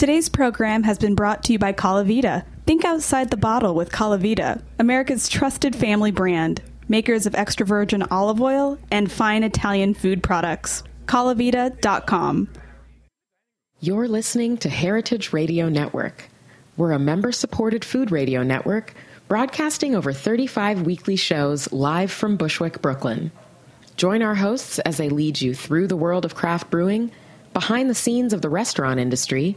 Today's program has been brought to you by Colavita. Think outside the bottle with Colavita, America's trusted family brand, makers of extra virgin olive oil and fine Italian food products. Colavita.com. You're listening to Heritage Radio Network. We're a member supported food radio network broadcasting over 35 weekly shows live from Bushwick, Brooklyn. Join our hosts as they lead you through the world of craft brewing, behind the scenes of the restaurant industry,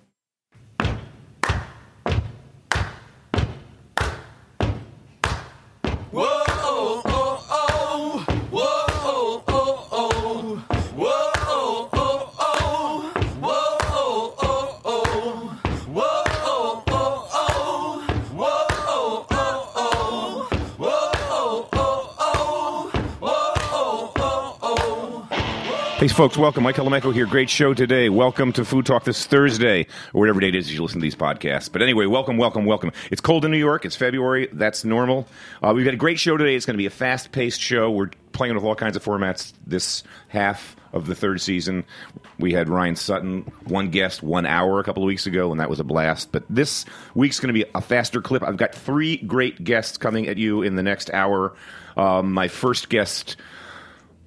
Thanks, folks. Welcome. Mike Colameco here. Great show today. Welcome to Food Talk this Thursday, or whatever day it is you listen to these podcasts. But anyway, welcome, welcome, welcome. It's cold in New York. It's February. That's normal. Uh, we've got a great show today. It's going to be a fast paced show. We're playing with all kinds of formats this half of the third season. We had Ryan Sutton, one guest, one hour a couple of weeks ago, and that was a blast. But this week's going to be a faster clip. I've got three great guests coming at you in the next hour. Um, my first guest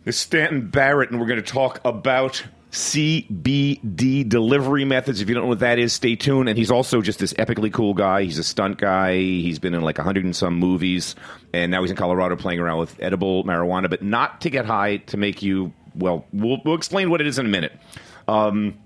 is Stanton Barrett, and we're going to talk about CBD delivery methods. If you don't know what that is, stay tuned. And he's also just this epically cool guy. He's a stunt guy. He's been in like a hundred and some movies, and now he's in Colorado playing around with edible marijuana, but not to get high to make you. Well, we'll, we'll explain what it is in a minute. Um,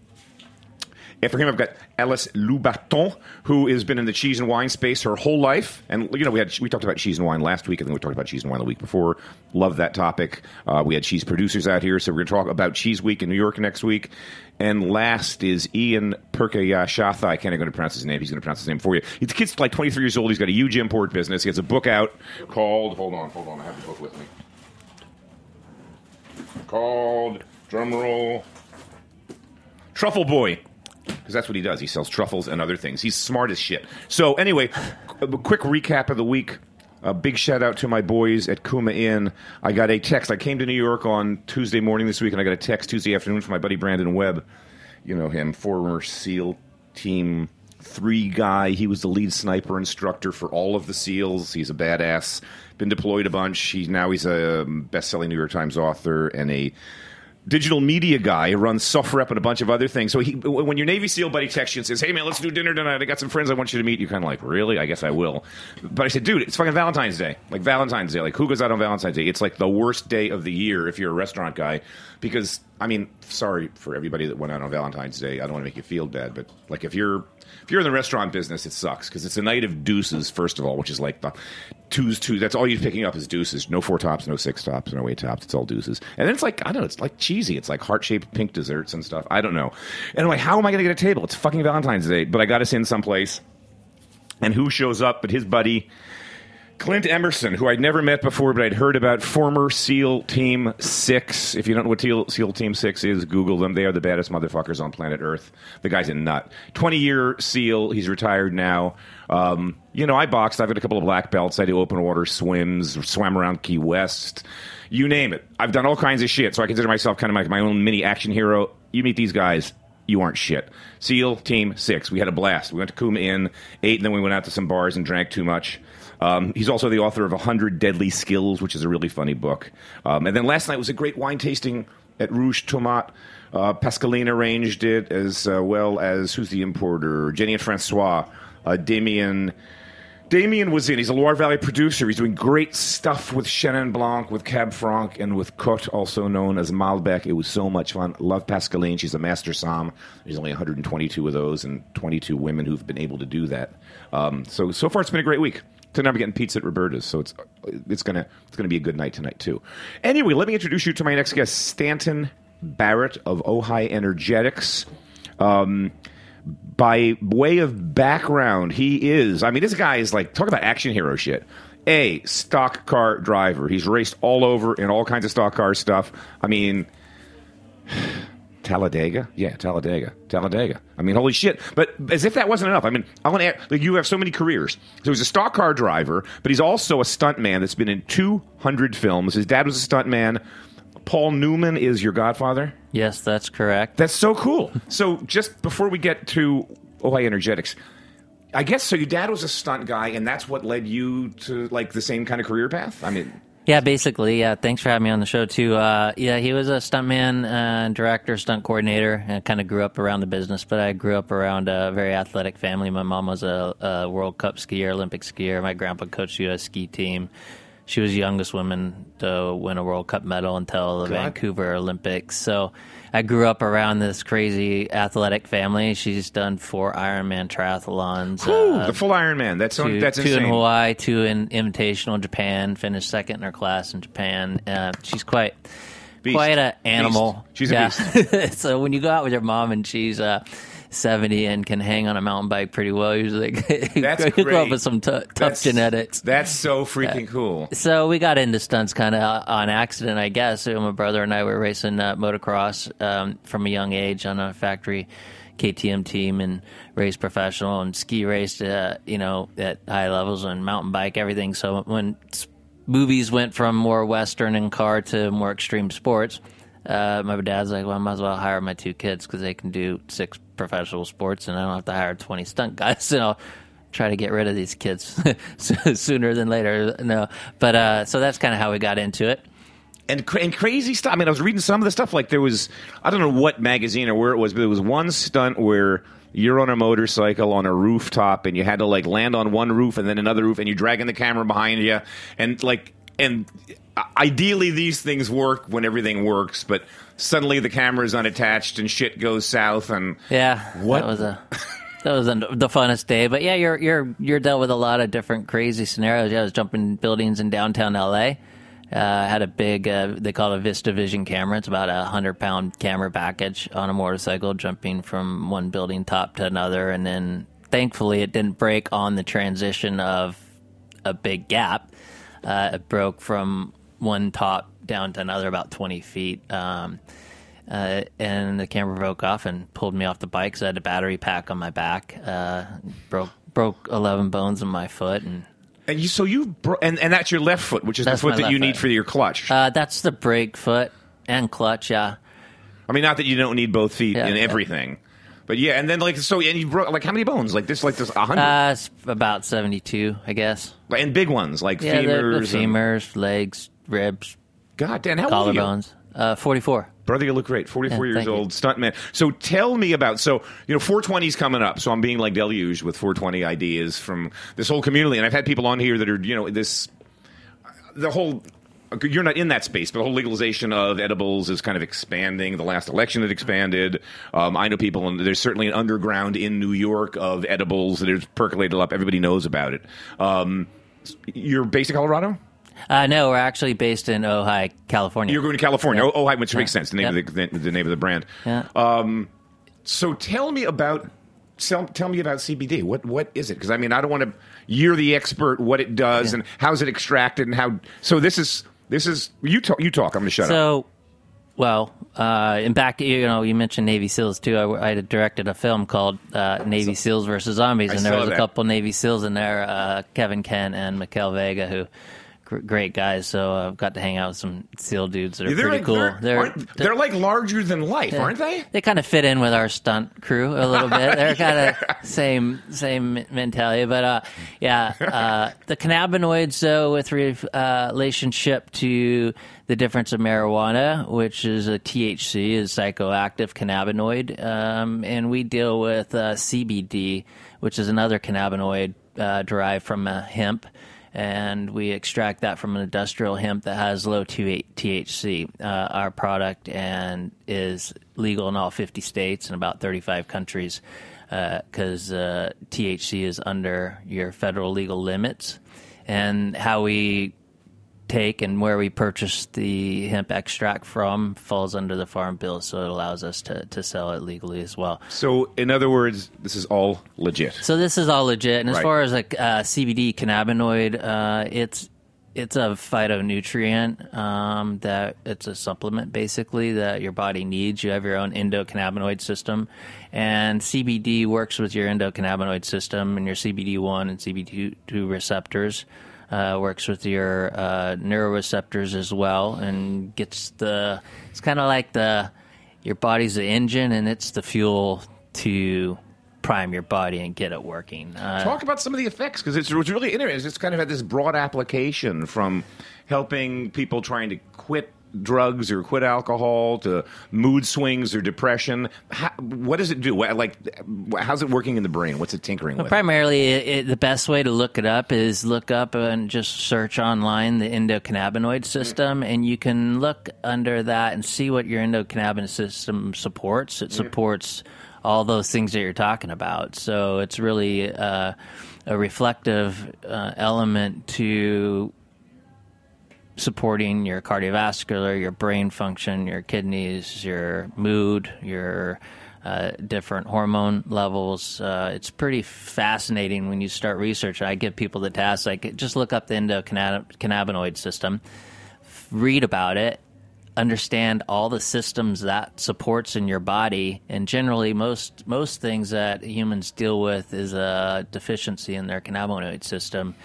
and for him, I've got Alice Loubaton, who has been in the cheese and wine space her whole life. And you know, we had we talked about cheese and wine last week. I think we talked about cheese and wine the week before. Love that topic. Uh, we had cheese producers out here, so we're going to talk about Cheese Week in New York next week. And last is Ian Purkayastha. I can't even pronounce his name. He's going to pronounce his name for you. He's the kid's like 23 years old. He's got a huge import business. He has a book out called. Hold on, hold on. I have the book with me. Called drumroll. Truffle Boy because that's what he does. He sells truffles and other things. He's smart as shit. So anyway, a quick recap of the week. A big shout out to my boys at Kuma Inn. I got a text. I came to New York on Tuesday morning this week, and I got a text Tuesday afternoon from my buddy Brandon Webb. You know him, former SEAL team three guy. He was the lead sniper instructor for all of the SEALs. He's a badass. Been deployed a bunch. He's now he's a best-selling New York Times author and a digital media guy who runs SOFREP and a bunch of other things. So he, when your Navy SEAL buddy texts you and says, "Hey man, let's do dinner tonight. I got some friends I want you to meet," you're kind of like, "Really? I guess I will." But I said, "Dude, it's fucking Valentine's Day. Like Valentine's Day. Like who goes out on Valentine's Day? It's like the worst day of the year if you're a restaurant guy because." I mean, sorry for everybody that went out on Valentine's Day. I don't want to make you feel bad, but like if you're if you're in the restaurant business, it sucks because it's a night of deuces. First of all, which is like the twos, two. That's all you're picking up is deuces. No four tops, no six tops, no eight tops. It's all deuces. And then it's like I don't know. It's like cheesy. It's like heart shaped pink desserts and stuff. I don't know. And I'm like, how am I going to get a table? It's fucking Valentine's Day, but I got us in someplace. And who shows up? But his buddy Clint Emerson, who I'd never met before, but I'd heard about, former SEAL Team 6. If you don't know what SEAL, SEAL Team 6 is, Google them. They are the baddest motherfuckers on planet Earth. The guy's a nut. 20 year SEAL. He's retired now. Um, you know, I boxed. I've got a couple of black belts. I do open water swims, swam around Key West. You name it. I've done all kinds of shit, so I consider myself kind of like my own mini action hero. You meet these guys, you aren't shit. SEAL Team 6. We had a blast. We went to Kuma Inn, ate, and then we went out to some bars and drank too much. Um, he's also the author of 100 Deadly Skills, which is a really funny book. Um, and then last night was a great wine tasting at Rouge Tomate. Uh, Pascaline arranged it, as uh, well as who's the importer? Jenny and Francois. Uh, Damien. Damien was in. He's a Loire Valley producer. He's doing great stuff with Chenin Blanc, with Cab Franc, and with Côt, also known as Malbec. It was so much fun. Love Pascaline. She's a master som. There's only 122 of those, and 22 women who've been able to do that. Um, so so far, it's been a great week. Tonight I'm getting pizza at Roberta's, so it's it's gonna it's gonna be a good night tonight too. Anyway, let me introduce you to my next guest, Stanton Barrett of Ojai Energetics. Um, by way of background, he is. I mean, this guy is like talk about action hero shit. A stock car driver. He's raced all over in all kinds of stock car stuff. I mean, Talladega? Yeah, Talladega. Talladega. I mean, holy shit. But as if that wasn't enough. I mean, I want to add, like, you have so many careers. So he's a stock car driver, but he's also a stuntman that's been in 200 films. His dad was a stuntman. Paul Newman is your godfather? Yes, that's correct. That's so cool. so just before we get to Ojai Energetics, I guess so. Your dad was a stunt guy, and that's what led you to like the same kind of career path. I mean, Yeah, basically. Yeah, thanks for having me on the show too. Uh, yeah, he was a stuntman, uh, director, stunt coordinator, and kind of grew up around the business. But I grew up around a very athletic family. My mom was a, a World Cup skier, Olympic skier. My grandpa coached the U.S. ski team. She was the youngest woman to win a World Cup medal until the God. Vancouver Olympics. So I grew up around this crazy athletic family. She's done four Ironman triathlons. Whew, uh, the full Iron Man. That's two, that's two insane. in Hawaii, two in Invitational Japan. Finished second in her class in Japan. Uh, she's quite Beast. quite an animal. Beast. She's a yeah. so when you go out with your mom and she's uh, seventy and can hang on a mountain bike pretty well, usually That's you grow up with some t- tough That's- genetics. That's so freaking cool. So we got into stunts kind of on accident, I guess. So my brother and I were racing uh, motocross um, from a young age on a factory KTM team and raced professional and ski raced, uh, you know, at high levels and mountain bike, everything. So when movies went from more Western and car to more extreme sports, uh, my dad's like, well, I might as well hire my two kids because they can do six professional sports and I don't have to hire 20 stunt guys. So I'll try to get rid of these kids sooner than later. No, but uh, so that's kind of how we got into it. and, cra- and crazy stuff. I mean, I was reading some of the stuff. Like there was, I don't know what magazine or where it was, but there was one stunt where you're on a motorcycle on a rooftop and you had to like land on one roof and then another roof, and you're dragging the camera behind you, and like, and ideally these things work when everything works, but suddenly the camera is unattached and shit goes south, and Yeah, What? that was a that was the funnest day. But yeah, you're you're you're dealt with a lot of different crazy scenarios. Yeah, I was jumping buildings in downtown LA. Uh, had a big, uh, they call it a Vista Vision camera. It's about a hundred pound camera package on a motorcycle, jumping from one building top to another, and then thankfully it didn't break on the transition of a big gap. Uh, it broke from one top down to another about 20 feet. Um, uh, and the camera broke off and pulled me off the bike because I had a battery pack on my back. Uh, broke broke 11 bones in my foot. And and you so you bro- and and that's your left foot, which is the foot that you need for your clutch. uh, that's the brake foot and clutch, yeah. I mean, not that you don't need both feet Yeah, in yeah. everything, but yeah. And then like so, and you broke like how many bones? Like this, like this, a hundred, Uh, it's about 72, I guess. and big ones like Yeah, the, the femurs. and- femurs, legs, ribs, God damn, how old are you? collarbones. Uh, 44. Brother, you look great. 44 Yeah, years thank old, stuntman. So tell me about, so, you know, 420's coming up. So I'm being like deluged with 420 ideas from this whole community. And I've had people on here that are, you know, this, the whole, you're not in that space, but the whole legalization of edibles is kind of expanding. The last election it expanded. Um, I know people, and there's certainly an underground in New York of edibles that is percolated up. Everybody knows about it. Um, you're based in Colorado? Uh, no, we're actually based in Ojai, California. You're going to California. Yeah. Oh, which makes sense. The name Yep. of the, the, the name of the brand. yeah. So tell me about tell, tell me about CBD. What what is it? Because I mean, I don't want to. You're the expert. What it does and how's it extracted and how. So this is this is you talk. You talk. I'm going to shut up. So, well, uh, and back, you know, you mentioned Navy SEALs too. I, I directed a film called uh, Navy SEAls versus Zombies, I and there was that. a couple Navy SEAls in there, uh, Kevin Kent and Mikkel Vega, who great guys. So I've got to hang out with some SEAL dudes that are they're pretty like, cool. They're, They're, aren't- they're like larger than life, aren't they? they kind of fit in with our stunt crew a little bit. They're kind of same same mentality, but uh, yeah, uh, the cannabinoids though, with re- uh, relationship to the difference of marijuana, which is a THC, is psychoactive cannabinoid, um, and we deal with uh, CBD, which is another cannabinoid uh, derived from uh, hemp and we extract that from an industrial hemp that has low THC. Uh, our product and is legal in all 50 states and about 35 countries because uh, THC is under your federal legal limits. And how we take and where we purchase the hemp extract from falls under the farm bill, so it allows us to, to sell it legally as well. So in other words, this is all legit. So this is all legit. And as far as like uh, CBD cannabinoid, uh, it's it's a phytonutrient um, that it's a supplement basically that your body needs. You have your own endocannabinoid system, and CBD works with your endocannabinoid system and your CBD1 and CBD2 receptors. Uh, works with your uh, neuroreceptors as well, and gets the. It's kind of like the your body's the engine, and it's the fuel to prime your body and get it working. Uh, Talk about some of the effects because it's, it's really interesting. It's kind of had this broad application from helping people trying to quit drugs or quit alcohol to mood swings or depression. How, what does it do? Like, how's it working in the brain? What's it tinkering with? Primarily, it, it, the best way to look it up is look up and just search online the endocannabinoid system, and you can look under that and see what your endocannabinoid system supports. It supports all those things that you're talking about. So it's really uh, a reflective uh, element to supporting your cardiovascular, your brain function, your kidneys, your mood, your uh, different hormone levels. Uh, it's pretty fascinating when you start research. I give people the task like just look up the endocannabinoid system, read about it, understand all the systems that supports in your body and generally most most things that humans deal with is a deficiency in their cannabinoid system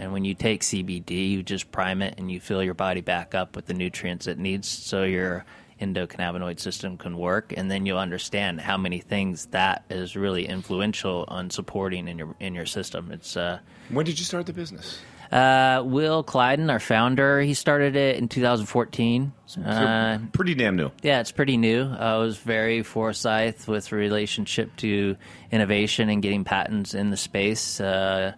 and when you take CBD you just prime it and you fill your body back up with the nutrients it needs so your endocannabinoid system can work and then you'll understand how many things that is really influential on supporting in your in your system it's uh when did you start the business uh, Will Kleidon, our founder, he started it in 2014. Uh, pretty damn new. Yeah, it's pretty new. I was very foresight with relationship to innovation and getting patents in the space. Uh,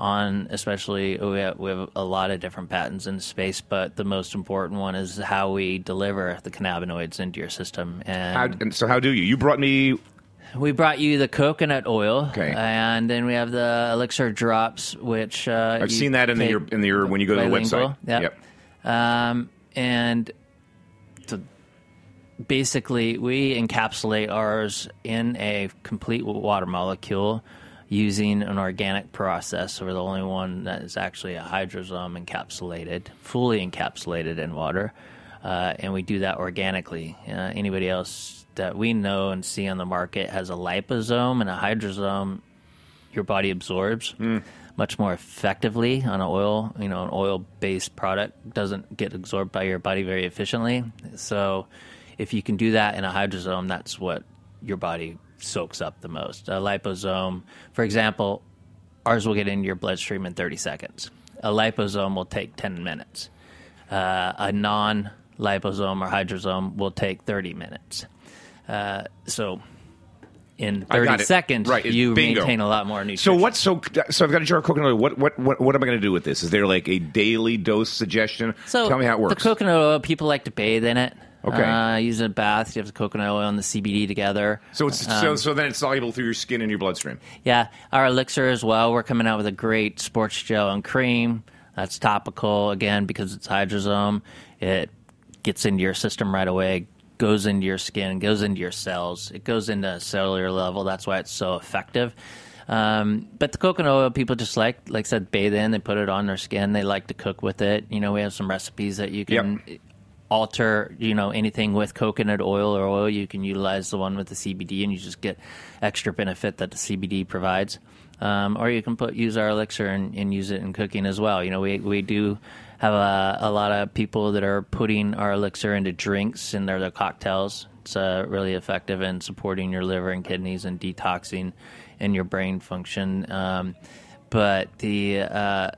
on especially we have, we have a lot of different patents in space, but the most important one is how we deliver the cannabinoids into your system. And, how, and so, how do you? You brought me we brought you the coconut oil, okay. and then we have the elixir drops, which uh, I've seen that in the your, in the when you go to the website. Yep. yep. Um, and to basically, we encapsulate ours in a complete water molecule using an organic process. We're the only one that is actually a hydrosome encapsulated, fully encapsulated in water, uh, and we do that organically. Uh, anybody else that we know and see on the market has a liposome and a hydrosome your body absorbs mm. much more effectively on an oil you know an oil based product doesn't get absorbed by your body very efficiently so if you can do that in a hydrosome that's what your body soaks up the most. A liposome for example ours will get into your bloodstream in 30 seconds. A liposome will take 10 minutes. Uh, a non liposome or hydrosome will take 30 minutes. Uh, so in 30 seconds, right. you Bingo. maintain a lot more nutrition. So what's so? So I've got a jar of coconut oil. What what what, what am I going to do with this? Is there like a daily dose suggestion? So tell me how it works. The coconut oil, people like to bathe in it. Okay. Uh, use a bath. You have the coconut oil and the CBD together. So it's um, so so then it's soluble through your skin and your bloodstream. Yeah, our elixir as well. We're coming out with a great sports gel and cream. That's topical again because it's hydrosome. It gets into your system right away goes into your skin, goes into your cells. It goes into a cellular level. That's why it's so effective. Um, but the coconut oil, people just like, like I said, bathe in. They put it on their skin. They like to cook with it. You know, we have some recipes that you can yep. alter. You know, anything with coconut oil or oil, you can utilize the one with the CBD, and you just get extra benefit that the CBD provides. Um, or you can put use our elixir and, and use it in cooking as well. You know, we we do have a, a lot of people that are putting our elixir into drinks and they're their cocktails. It's uh, really effective in supporting your liver and kidneys and detoxing and your brain function. Um, but the uh,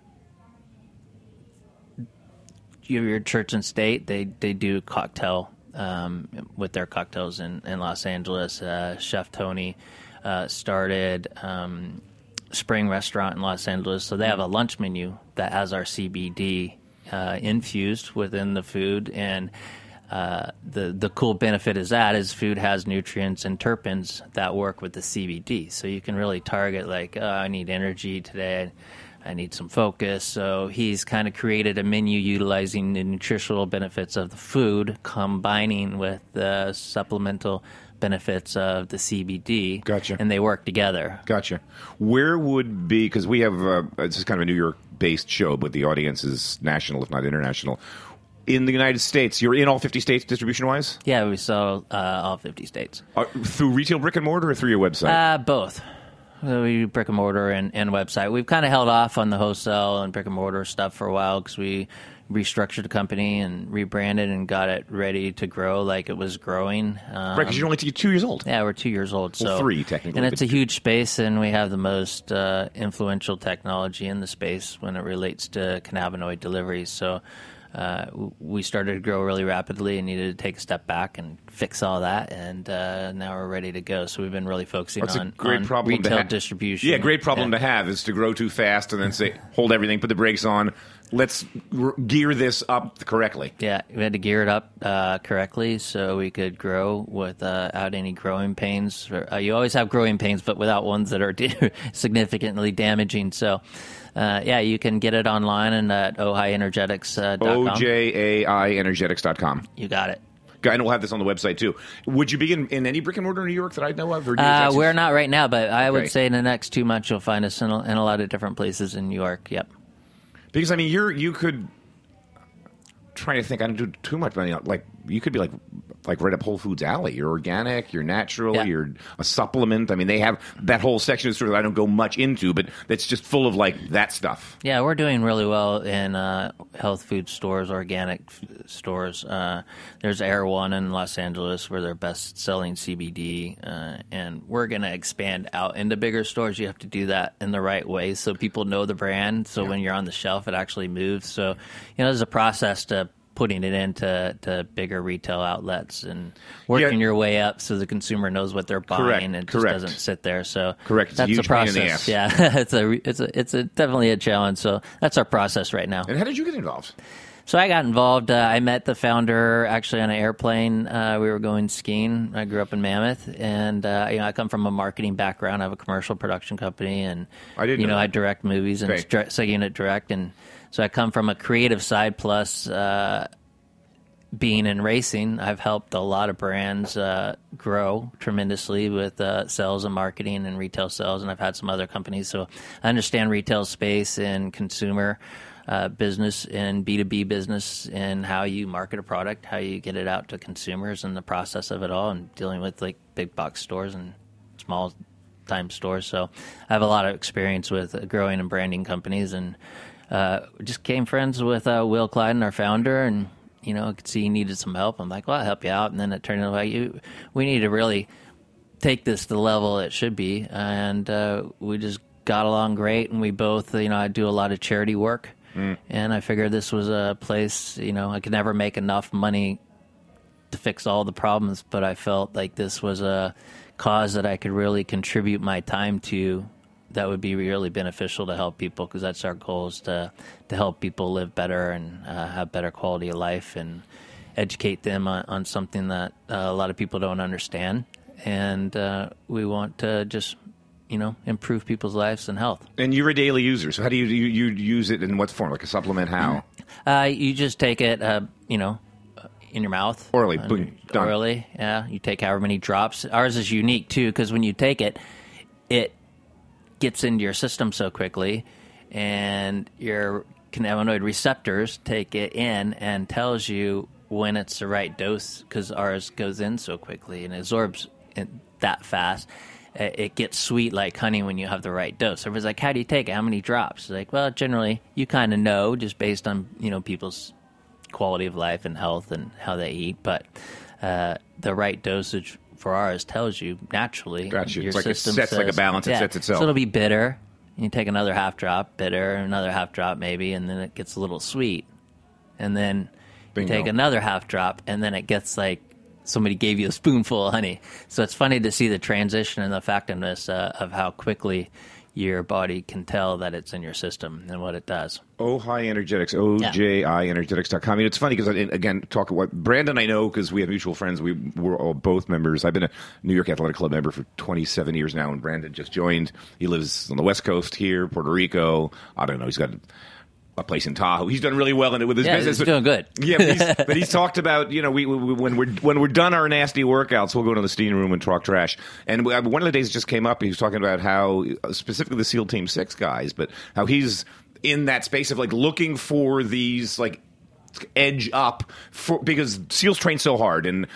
your church and state they they do cocktail um, with their cocktails in, in Los Angeles. Uh, Chef Tony uh, started um, Spring Restaurant in Los Angeles, so they have a lunch menu that has our CBD uh, infused within the food and uh, the the cool benefit is that is food has nutrients and terpenes that work with the CBD, so you can really target like oh, I need energy today, I need some focus. So he's kind of created a menu utilizing the nutritional benefits of the food, combining with the supplemental benefits of the CBD. Gotcha. And they work together. Gotcha. Where would be because we have uh, this is kind of a New York based show, but the audience is national, if not international. In the United States, you're in all 50 states distribution wise? Yeah, we sell uh, all 50 states. Uh, through retail brick and mortar or through your website? Uh, both. So we do brick and mortar and, and website. We've kind of held off on the wholesale and brick and mortar stuff for a while because we restructured the company and rebranded and got it ready to grow like it was growing. Um, right, because you're only two years old. yeah, we're two years old. Well, So three, technically, and it's a huge space, and we have the most uh, influential technology in the space when it relates to cannabinoid delivery. So. Uh, we started to grow really rapidly and needed to take a step back and fix all that, and uh, now we're ready to go. So we've been really focusing on, great on problem retail to ha- distribution. Yeah, great problem Yeah. to have is to grow too fast and then say, hold everything, put the brakes on. Let's gear this up correctly. Yeah, we had to gear it up uh, correctly so we could grow without any growing pains. Uh, you always have growing pains, but without ones that are significantly damaging. So, uh, yeah, you can get it online and at ojaienergetics.com. OJAI energetics.com. You got it. And we'll have this on the website too. Would you be in, in any brick and mortar in New York that I know of? Uh, we're not right now, but I Okay. would say in the next two months you'll find us in a, in a lot of different places in New York. Yep. Because I mean, you're you could trying to think. I don't do too much money. Like you could be like like right up Whole Foods alley. You're organic. You're natural. Yeah. You're a supplement. I mean, they have that whole section of that I don't go much into, but that's just full of like that stuff. Yeah, we're doing really well in uh, health food stores, organic f- stores. Uh, there's Erewhon in Los Angeles, where they're best selling CBD, uh, and we're going to expand out into bigger stores. You have to do that in the right way so people know the brand. So when you're on the shelf, it actually moves. So you know, there's a process to putting it into to bigger retail outlets and working Yeah. your way up so the consumer knows what they're buying Correct, and it correct. just doesn't sit there. So Correct. It's a that's huge the pain in process. Yeah, it's a it's a it's a definitely a challenge. So that's our process right now. And how did you get involved? So I got involved. Uh, I met the founder actually on an airplane. Uh, we were going skiing. I grew up in Mammoth, and uh, you know I come from a marketing background. I have a commercial production company, and I didn't you know know. I direct movies and Okay. okay. so unit direct, and so I come from a creative side plus. Uh, being in racing, I've helped a lot of brands uh, grow tremendously with uh, sales and marketing and retail sales, and I've had some other companies. So I understand retail space and consumer uh, business and B2B business and how you market a product, how you get it out to consumers, and the process of it all, and dealing with like big box stores and small time stores. So I have a lot of experience with growing and branding companies, and uh, just came friends with uh, Will Kleidon, our founder, and you know, I could see he needed some help. I'm like, well, I'll help you out. And then it turned out like you, we need to really take this to the level it should be, and uh, we just got along great. And we both, you know, I do a lot of charity work, and I figured this was a place, you know, I could never make enough money to fix all the problems, but I felt like this was a cause that I could really contribute my time to that would be really beneficial to help people because that's our goal is to to help people live better and uh, have better quality of life and educate them on, on something that uh, a lot of people don't understand and uh, we want to just you know improve people's lives and health And you're a daily user, so how do you you, you use it in what form? Like a supplement? How? Uh, you just take it, uh, you know, in your mouth. Orally, boom, done. Orally, yeah. You take however many drops. Ours is unique too because when you take it, it gets into your system so quickly, and your cannabinoid receptors take it in and tells you when it's the right dose because ours goes in so quickly and absorbs it that fast. It gets sweet like honey when you have the right dose. Everybody's like, "How do you take it? How many drops?" Like, well, generally you kind of know just based on you know people's quality of life and health and how they eat, but uh, the right dosage for ours tells you naturally. Your It's like it system sets like a says- balance, it yeah. sets itself. So it'll be bitter. You take another half drop, bitter, another half drop maybe, and then it gets a little sweet, and then Bingo. you take another half drop, and then it gets like somebody gave you a spoonful of honey. So it's funny to see the transition and the effectiveness uh, of how quickly your body can tell that it's in your system and what it does. Oh, hi, energetics. O J I energetics.com. I mean, it's funny because, again, talk about Brandon I know because we have mutual friends. We were all both members. I've been a New York Athletic Club member for 27 years now, and Brandon just joined. He lives on the West Coast here, Puerto Rico. I don't know. He's got a place in Tahoe. He's done really well in it with his Yeah, business. he's doing good. Yeah, but he's, but he's talked about you know we, we when we're when we're done our nasty workouts, we'll go to the steam room and talk trash. And we, one of the days it just came up. He was talking about how uh, specifically the SEAL Team Six guys, but how he's in that space of like looking for these like edge up for because seals train so hard and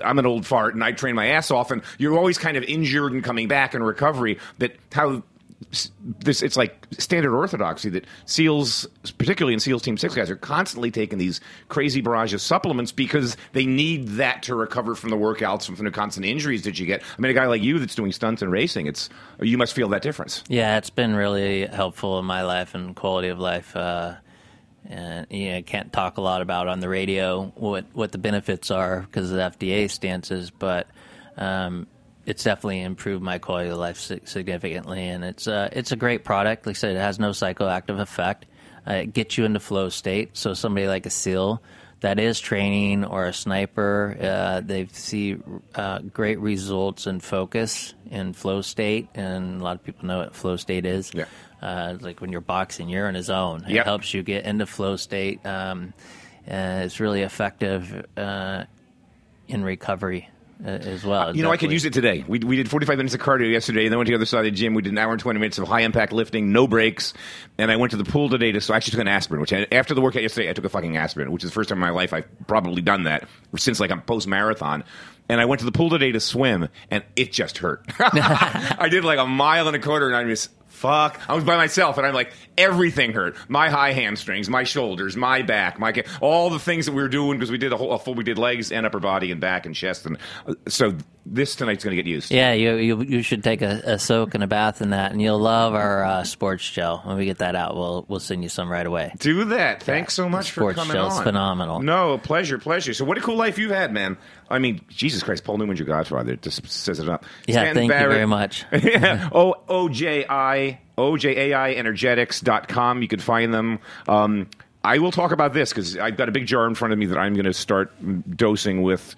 I'm an old fart and I train my ass off and you're always kind of injured and coming back and recovery that how this it's like standard orthodoxy that seals particularly in seals team 6 guys are constantly taking these crazy barrage of supplements because they need that to recover from the workouts and from the constant injuries that you get I mean a guy like you that's doing stunts and racing it's you must feel that difference Yeah, it's been really helpful in my life and quality of life. Uh, and you know, can't talk a lot about on the radio what what the benefits are because of the FDA stances, but um, it's definitely improved my quality of life significantly. And it's uh, it's a great product. Like I said, it has no psychoactive effect. Uh, it gets you into flow state. So somebody like a SEAL that is training or a sniper, uh, they see uh, great results in focus in flow state, and a lot of people know what flow state is. Yeah. Uh, like when you're boxing, you're in a zone. It Yep. helps you get into flow state. Um, uh, it's really effective uh, in recovery as well. You know, I could use it today. We, we did 45 minutes of cardio yesterday, and then went to the other side of the gym. We did an hour and 20 minutes of high impact lifting, no breaks. And I went to the pool today to, so I actually took an aspirin, which I, after the workout yesterday, I took a fucking aspirin, which is the first time in my life I've probably done that since like I'm post marathon. And I went to the pool today to swim, and it just hurt. I did like a mile and a quarter, and I just, fuck. I was by myself, and I'm like, everything hurt. My high hamstrings, my shoulders, my back, my all the things that we were doing because we did a whole a full. We did legs and upper body and back and chest, and uh, so this tonight's going to get used. Yeah, you, you you should take a, a soak and a bath in that, and you'll love our uh, sports gel. When we get that out, we'll we'll send you some right away. Do that. Thanks so much for coming Shell's on. phenomenal. No, pleasure, pleasure. So, what a cool life you've had, man. I mean, Jesus Christ, Paul Newman's your godfather. It just says it up. Yeah, thank you very much. yeah. O O J I O J A I energetics.com. You can find them. Um, I will talk about this because I've got a big jar in front of me that I'm going to start dosing with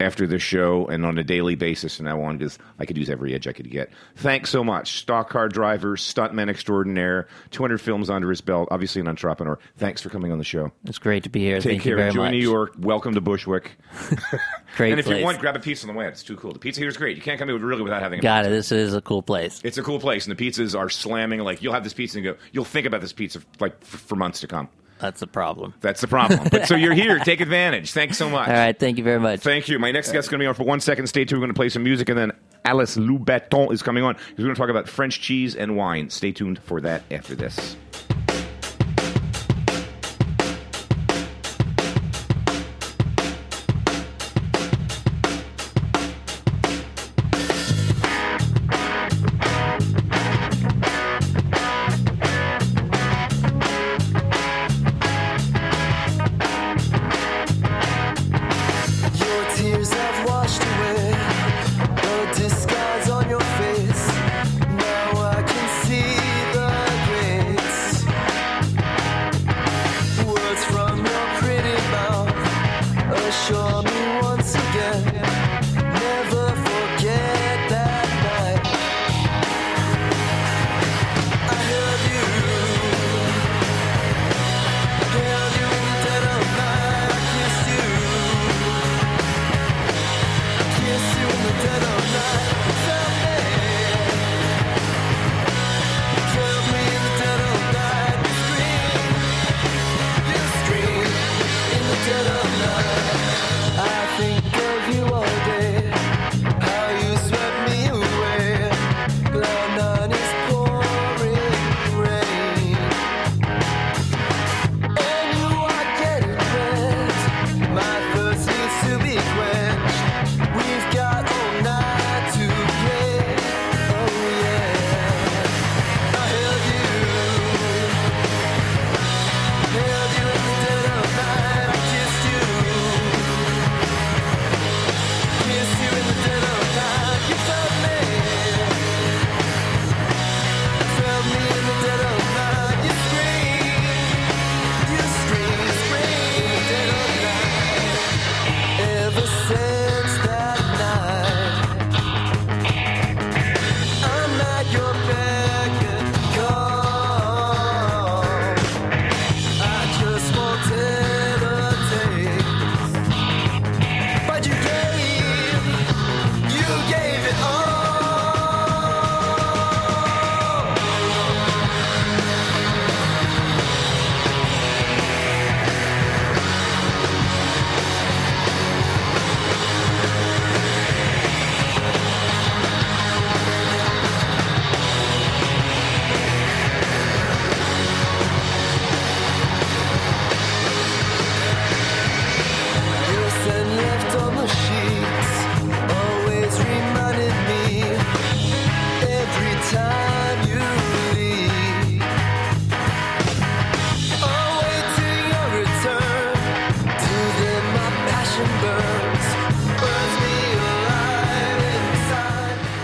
after the show and on a daily basis and I wanted because I could use every edge I could get. Thanks so much. Stock car driver, stuntman extraordinaire, 200 films under his belt, obviously an entrepreneur. Thanks for coming on the show. It's great to be here. Take Thank care. you very Enjoy much. New York. Welcome to Bushwick. Great and if place. you want, grab a pizza on the way. It's too cool. The pizza here is great. You can't come in really without having a Got pizza. it. This is a cool place. It's a cool place, and the pizzas are slamming. Like you'll have this pizza and go, you'll think about this pizza like for months to come. That's the problem. That's the problem. but so you're here. Take advantage. Thanks so much. All right. Thank you very much. Thank you. My next guest is going to be on for one second. Stay tuned. We're going to play some music, and then Alice Loubaton is coming on. We're going to talk about French cheese and wine. Stay tuned for that after this.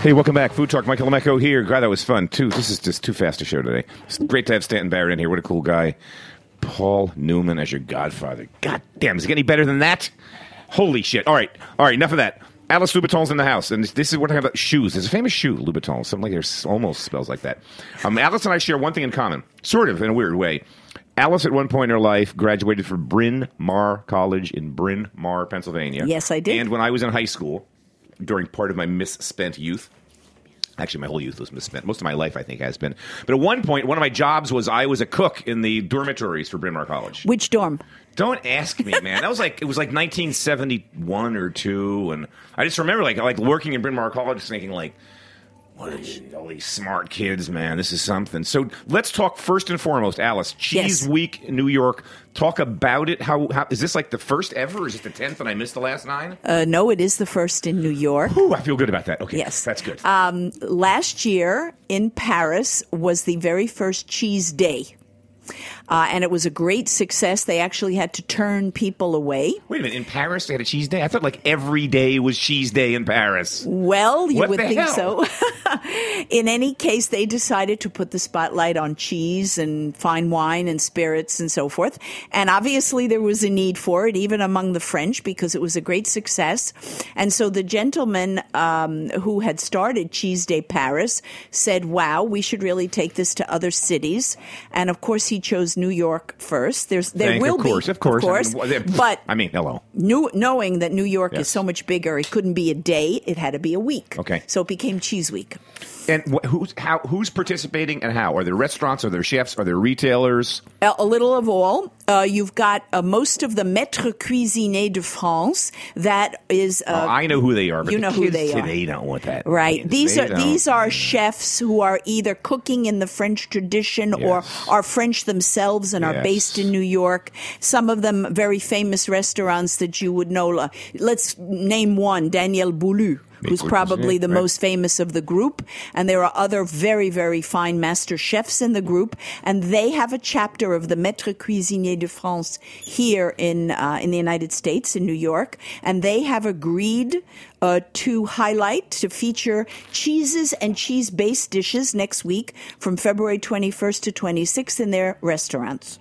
Hey, welcome back. Food Talk. Mike Colameco here. God, that was fun, too. This is just too fast to show today. It's great to have Stanton Barrett in here. What a cool guy. Paul Newman as your godfather. God damn, does it get any better than that? Holy shit. All right. All right, enough of that. Alice Louboutin's in the house, and this, is what I'm talking about shoes. There's a famous shoe, Louboutin. Something like there's almost spells like that. Um, Alice and I share one thing in common, sort of in a weird way. Alice, at one point in her life, graduated from Bryn Mawr College in Bryn Mawr, Pennsylvania. Yes, I did. And when I was in high school, during part of my misspent youth, Actually, my whole youth was misspent. Most of my life, I think, has been. But at one point, one of my jobs was I was a cook in the dormitories for Bryn Mawr College. Which dorm? Don't ask me, man. That was like it was like 1971 or two, and I just remember like like working in Bryn Mawr College, thinking like, what is all these smart kids, man? This is something. So let's talk first and foremost, Alice. Cheese Yes. Week in New York. Talk about it. How, how is this like the first ever? Is it the tenth, and I missed the last nine? Uh, no, it is the first in New York. Ooh, I feel good about that. Okay, Yes. that's good. Um, last year in Paris was the very first cheese day. Uh, and it was a great success. They actually had to turn people away. Wait a minute. In Paris, they had a cheese day. I thought like every day was cheese day in Paris. Well, you What would think hell? so. in any case, they decided to put the spotlight on cheese and fine wine and spirits and so forth. And obviously, there was a need for it, even among the French, because it was a great success. And so the gentleman um, who had started Cheese Day Paris said, wow, we should really take this to other cities. And of course, he chose New York first. There's, there Thank- will of course, be, of course, of course. I mean, but I mean, hello. New, knowing that New York Yes. is so much bigger, it couldn't be a day; it had to be a week. Okay. so it became Cheese Week. And wh- who's how who's participating and how? Are there restaurants? Are there chefs? Are there retailers? A, a little of all. Uh, you've got uh, most of the maîtres cuisiniers de France. That is, uh, oh, I know who they are. But you the know who they are. today don't want that. Right. These They are don't. these are chefs who are either cooking in the French tradition Yes. or are French themselves and are based in New York. Some of them very famous restaurants that you would know. Let's name one, Daniel Boulud. Who's probably the right. most famous of the group. And there are other very, very fine master chefs in the group. And they have a chapter of the Maître Cuisinier de France here in, uh, in the United States, in New York. And they have agreed uh, to highlight, to feature cheeses and cheese based dishes next week from February 21st to 26th in their restaurants.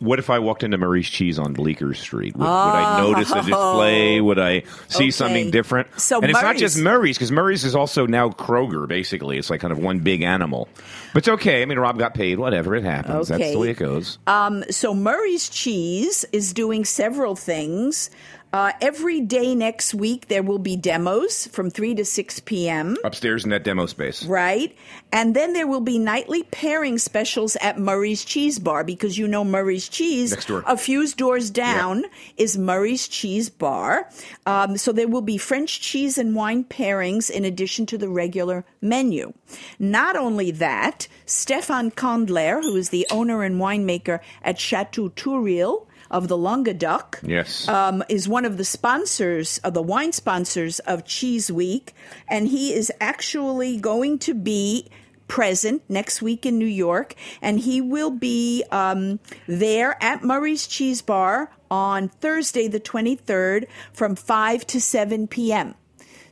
What if I walked into Murray's Cheese on Bleecker Street? Would, would I notice a display? Would I see Oh. Okay. something different? So and it's not just Murray's- Murray's because Murray's is also now Kroger. Basically, it's like kind of one big animal. But it's okay. I mean, Rob got paid. Whatever, it happens. That's the way it goes. Um, so Murray's Cheese is doing several things. Uh, every day next week, there will be demos from 3 to 6 p.m. Upstairs in that demo space. Right. And then there will be nightly pairing specials at Murray's Cheese Bar because you know Murray's Cheese. Next door. A few doors down is Murray's Cheese Bar. Um, so there will be French cheese and wine pairings in addition to the regular menu. Not only that, Stefan Kondler, who is the owner and winemaker at Chateau Tourille, of the Languedoc, Yes. um, is one of the sponsors of the wine sponsors of Cheese Week, and he is actually going to be present next week in New York, and he will be um, there at Murray's Cheese Bar on Thursday, the twenty third, from five to seven p.m.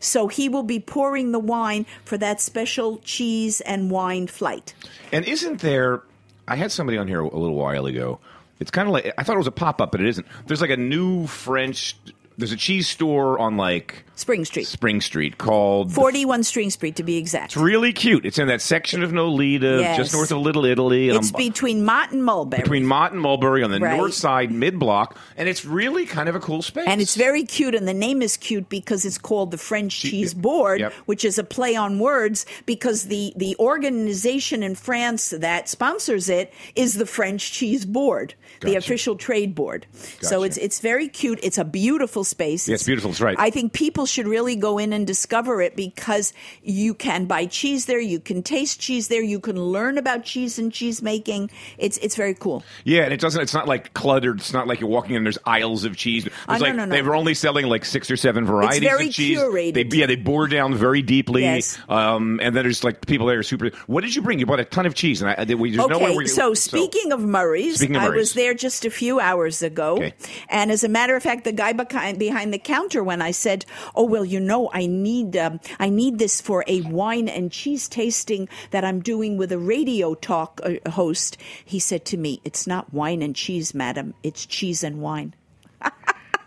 So he will be pouring the wine for that special cheese and wine flight. And isn't there? I had somebody on here a little while ago. It's kind of like I thought it was a pop up, but it isn't. There's like a new French. There's a cheese store on like Spring Street, Spring Street called. 41 Spring Street to be exact. It's really cute. It's in that section of Nolita, Yes. just north of Little Italy. It's I'm- between Mott and Mulberry. between Mott and Mulberry on the Right. north side, mid block, and it's really kind of a cool space. And it's very cute, and the name is cute because it's called the French Cheese Board, yep. which is a play on words because the, the organization in France that sponsors it is the French Cheese Board, the official trade board. So it's it's very cute. It's a beautiful space. Yeah, it's beautiful, that's right. I think people should really go in and discover it because you can buy cheese there, you can taste cheese there, you can learn about cheese and cheese making. It's it's very cool. Yeah, and it doesn't. It's not like cluttered. It's not like you're walking in. and There's aisles of cheese. It's Oh, no, like no, no. they were only selling like six or seven varieties very of cheese. curated. They, yeah, they bore down very deeply. Yes. Um, and then there's like people there are super. What did you bring? You bought a ton of cheese, and I, we, there's okay, nowhere where you. so speaking of Murray's, Speaking of I was there just a few hours ago, Okay. and as a matter of fact, the guy behind behind behind the counter when I said, "Oh well, you know, I need um, I need this for a wine and cheese tasting that I'm doing with a radio talk uh, host." He said to me, "It's not wine and cheese, madam. It's cheese and wine."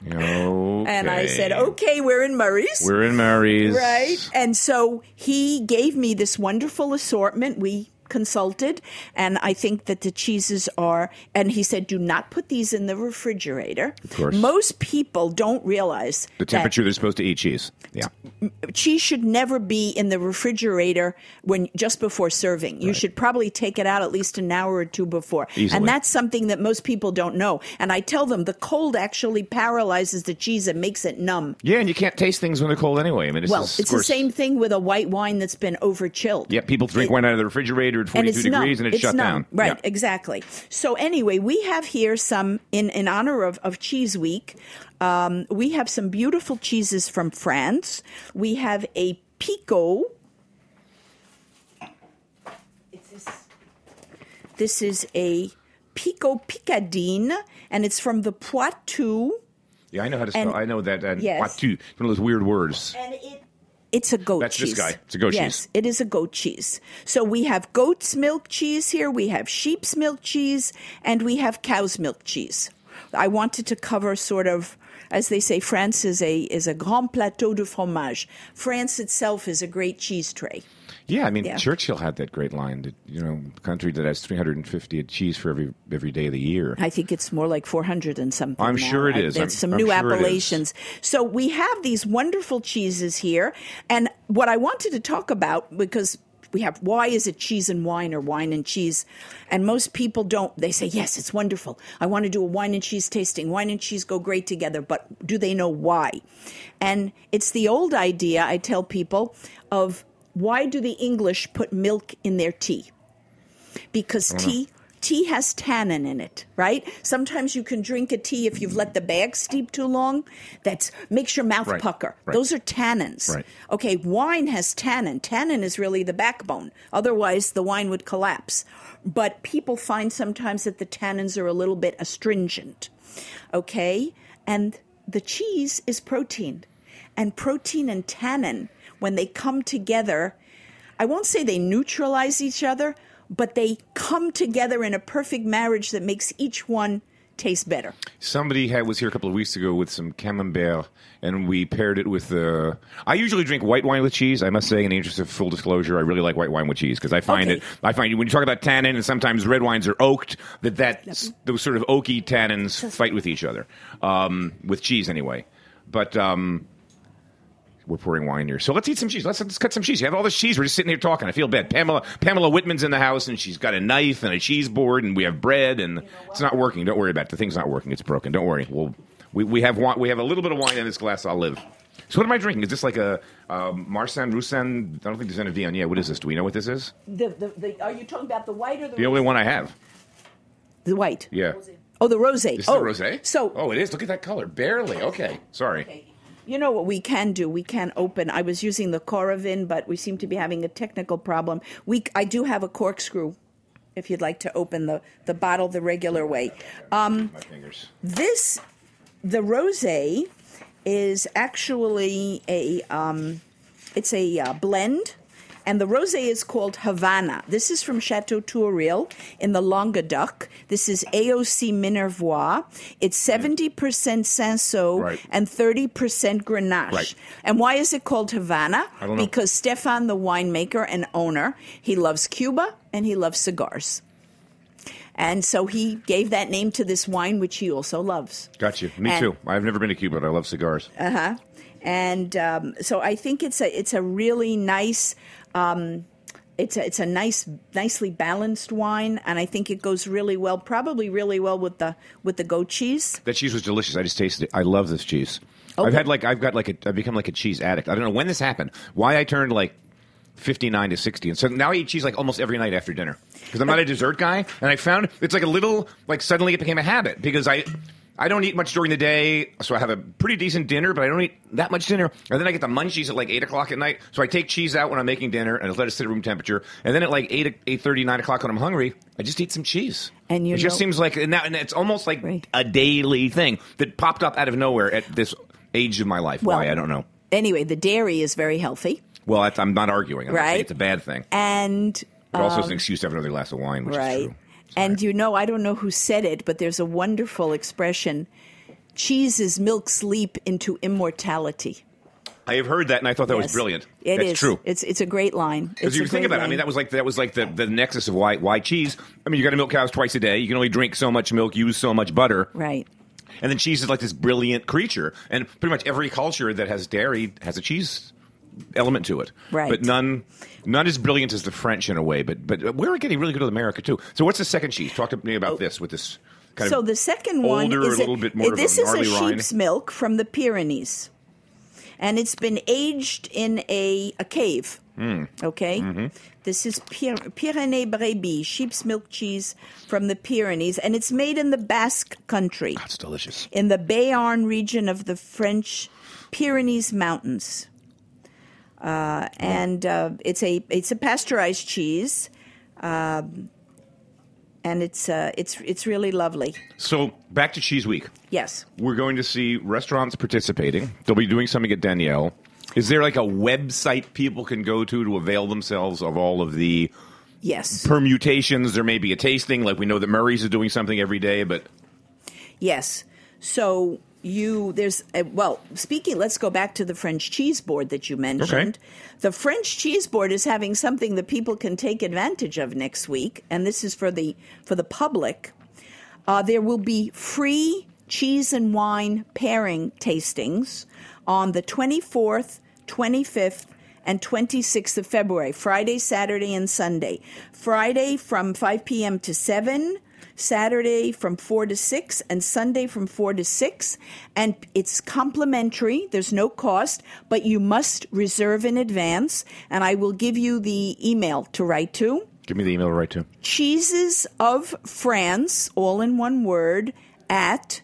Okay. And I said, "Okay, we're in Murray's." We're in Murray's. Right. And so he gave me this wonderful assortment. We consulted, and I think that the cheeses are, and he said, do not put these in the refrigerator. Of course. Most people don't realize The temperature they're supposed to eat cheese. Yeah. cheese should never be in the refrigerator when just before serving. You should probably take it out at least an hour or two before. Easily. And that's something that most people don't know. And I tell them the cold actually paralyzes the cheese and makes it numb. Yeah, and you can't taste things when they're cold anyway. I mean, it's Well, just, it's the same thing with a white wine that's been over chilled. Yeah, people drink It- wine out of the refrigerator at 42 degrees and it's, shut numb. down. Right, Yeah. exactly. So anyway, we have here some in in honor of of Cheese Week. Um, we have some beautiful cheeses from France. We have a pico. It's this, this is a pico picadine, and it's from the Poitou. Yeah, I know how to spell. And- I know that. And Yes. Poitou, one of those weird words. And it it's a goat That's this cheese. guy. It's a goat yes, cheese. it is a goat cheese. So we have goat's milk cheese here, we have sheep's milk cheese, and we have cow's milk cheese. I wanted to cover sort of as they say, France is a is a grand plateau de fromage. France itself is a great cheese tray. Yeah, I mean, Yeah. Churchill had that great line that you know, country that has 350 cheese for every every day of the year. I think it's more like 400 and something. I'm now. sure it is. There's I'm- some I'm new sure appellations. So we have these wonderful cheeses here. And what I wanted to talk about, because we have why is it cheese and wine or wine and cheese? And most people don't. They say, yes, it's wonderful. I want to do a wine and cheese tasting. Wine and cheese go great together. But do they know why? And it's the old idea, I tell people, of why do the English put milk in their tea? because oh, tea tea has tannin in it right? Sometimes you can drink a tea if you've let the bag steep too long. That makes your mouth Right, pucker. Right. those are tannins. Right. okay wine has tannin. Tannin is really the backbone. Otherwise the wine would collapse. But people find sometimes that the tannins are a little bit astringent okay? And the cheese is protein. And protein and tannin when they come together I won't say they neutralize each other, but they come together in a perfect marriage that makes each one taste better. Somebody had, was here a couple of weeks ago with some camembert, and we paired it with the. I usually drink white wine with cheese. I must say, in the interest of full disclosure, I really like white wine with cheese because I find Okay. it. I find when you talk about tannin, and sometimes red wines are oaked, that that those sort of oaky tannins fight with each other um, with cheese anyway. But um, we're pouring wine here, so let's eat some cheese. Let's, let's cut some cheese. You have all this cheese. We're just sitting here talking. I feel bad. Pamela Pamela Whitman's in the house, and she's got a knife and a cheese board, and we have bread, and it's not working. Don't worry about it. The thing's not working. It's broken. Don't worry. We'll, we we have wine, we have a little bit of wine in this glass. I'll live. So what am I drinking? Is this like a um, Marsanne Roussanne? I don't think there's any Vion. Yeah, what is this? Do we know what this is? The, the, the, are you talking about the white or the The only one I have. The white. Yeah. Oh, the rosé. This oh, the rosé. So, oh, it is. Look at that color. Barely. Okay. Sorry. You know what we can do? We can open. I was using the Coravin, but we seem to be having a technical problem. We, I do have a corkscrew. If you'd like to open the, the bottle the regular way, um, My fingers. this the rosé is actually a um, it's a uh, blend and the rosé is called havana. This is from chateau tourille in the languedoc. This is aoc minervois. It's 70% cinsault Right. and 30% grenache. Right. and why is it called havana? I don't know. because stefan the winemaker and owner he loves cuba and he loves cigars and so he gave that name to this wine, which he also loves. Got you. Me And- too. I've never been to Cuba, but I love cigars. Uh huh. And um, so I think it's a it's a really nice. Um, it's a, it's a nice, nicely balanced wine, and I think it goes really well. Probably really well with the with the goat cheese. That cheese was delicious. I just tasted it. I love this cheese. Okay. I've had like I've got like a I've become like a cheese addict. I don't know when this happened. Why I turned like fifty nine to sixty, and so now I eat cheese like almost every night after dinner because I'm not a dessert guy, and I found it's like a little like suddenly it became a habit because I. I don't eat much during the day, so I have a pretty decent dinner, but I don't eat that much dinner. And then I get the munchies at like eight o'clock at night. So I take cheese out when I'm making dinner and I let it sit at room temperature. And then at like eight eight thirty nine o'clock when I'm hungry, I just eat some cheese. And you it just seems like and, now, and it's almost like Right. a daily thing that popped up out of nowhere at this age of my life. Well- Why I don't know. Anyway, the dairy is very healthy, Well, I'm not arguing. I'm not Right. it's a bad thing. and But also, um, it's an excuse to have another glass of wine, which is right. true. And you know, I don't know who said it, but there's a wonderful expression: "Cheese is milk's leap into immortality." I have heard that, and I thought that was brilliant. It That's is. true. It's it's a great line. Because you think about it, I mean, that was like that was like the, the nexus of why why cheese. I mean, you got to milk cows twice a day. You can only drink so much milk, use so much butter, right. and then cheese is like this brilliant creature. And pretty much every culture that has dairy has a cheese element to it. Right. But none none as brilliant as the French in a way. But but we're getting really good with America too. So what's the second cheese? Talk to me about this with this kind Oh. So of the second one older, is a little bit more of a this is a gnarly rind. sheep's milk from the Pyrenees, and it's been aged in a a cave. Hmm. Okay, Mm-hmm. this is Pyr- Pyrénées Brebis sheep's milk cheese from the Pyrenees, and it's made in the Basque country It's delicious. in the Béarn region of the French Pyrenees Mountains. Uh, and uh, it's a it's a pasteurized cheese, um, and it's uh, it's it's really lovely. So back to Cheese Week. Yes. We're going to see restaurants participating. They'll be doing something at Daniel. Is there like a website people can go to to avail themselves of all of the Yes. permutations? There may be a tasting, like we know that Murray's is doing something every day, but Yes. So you there's uh, well speaking let's go back to the french cheese board that you mentioned the french cheese board is having something that people can take advantage of next week and this is for the for the public uh, there will be free cheese and wine pairing tastings on the 24th 25th and 26th of February, Friday, Saturday, and Sunday. Friday from 5 p.m. to 7, Saturday from 4 to 6, and Sunday from 4 to 6. And it's complimentary, there's no cost, but you must reserve in advance. And I will give you the email to write to give me the email to write to. cheeses of France, all in one word, at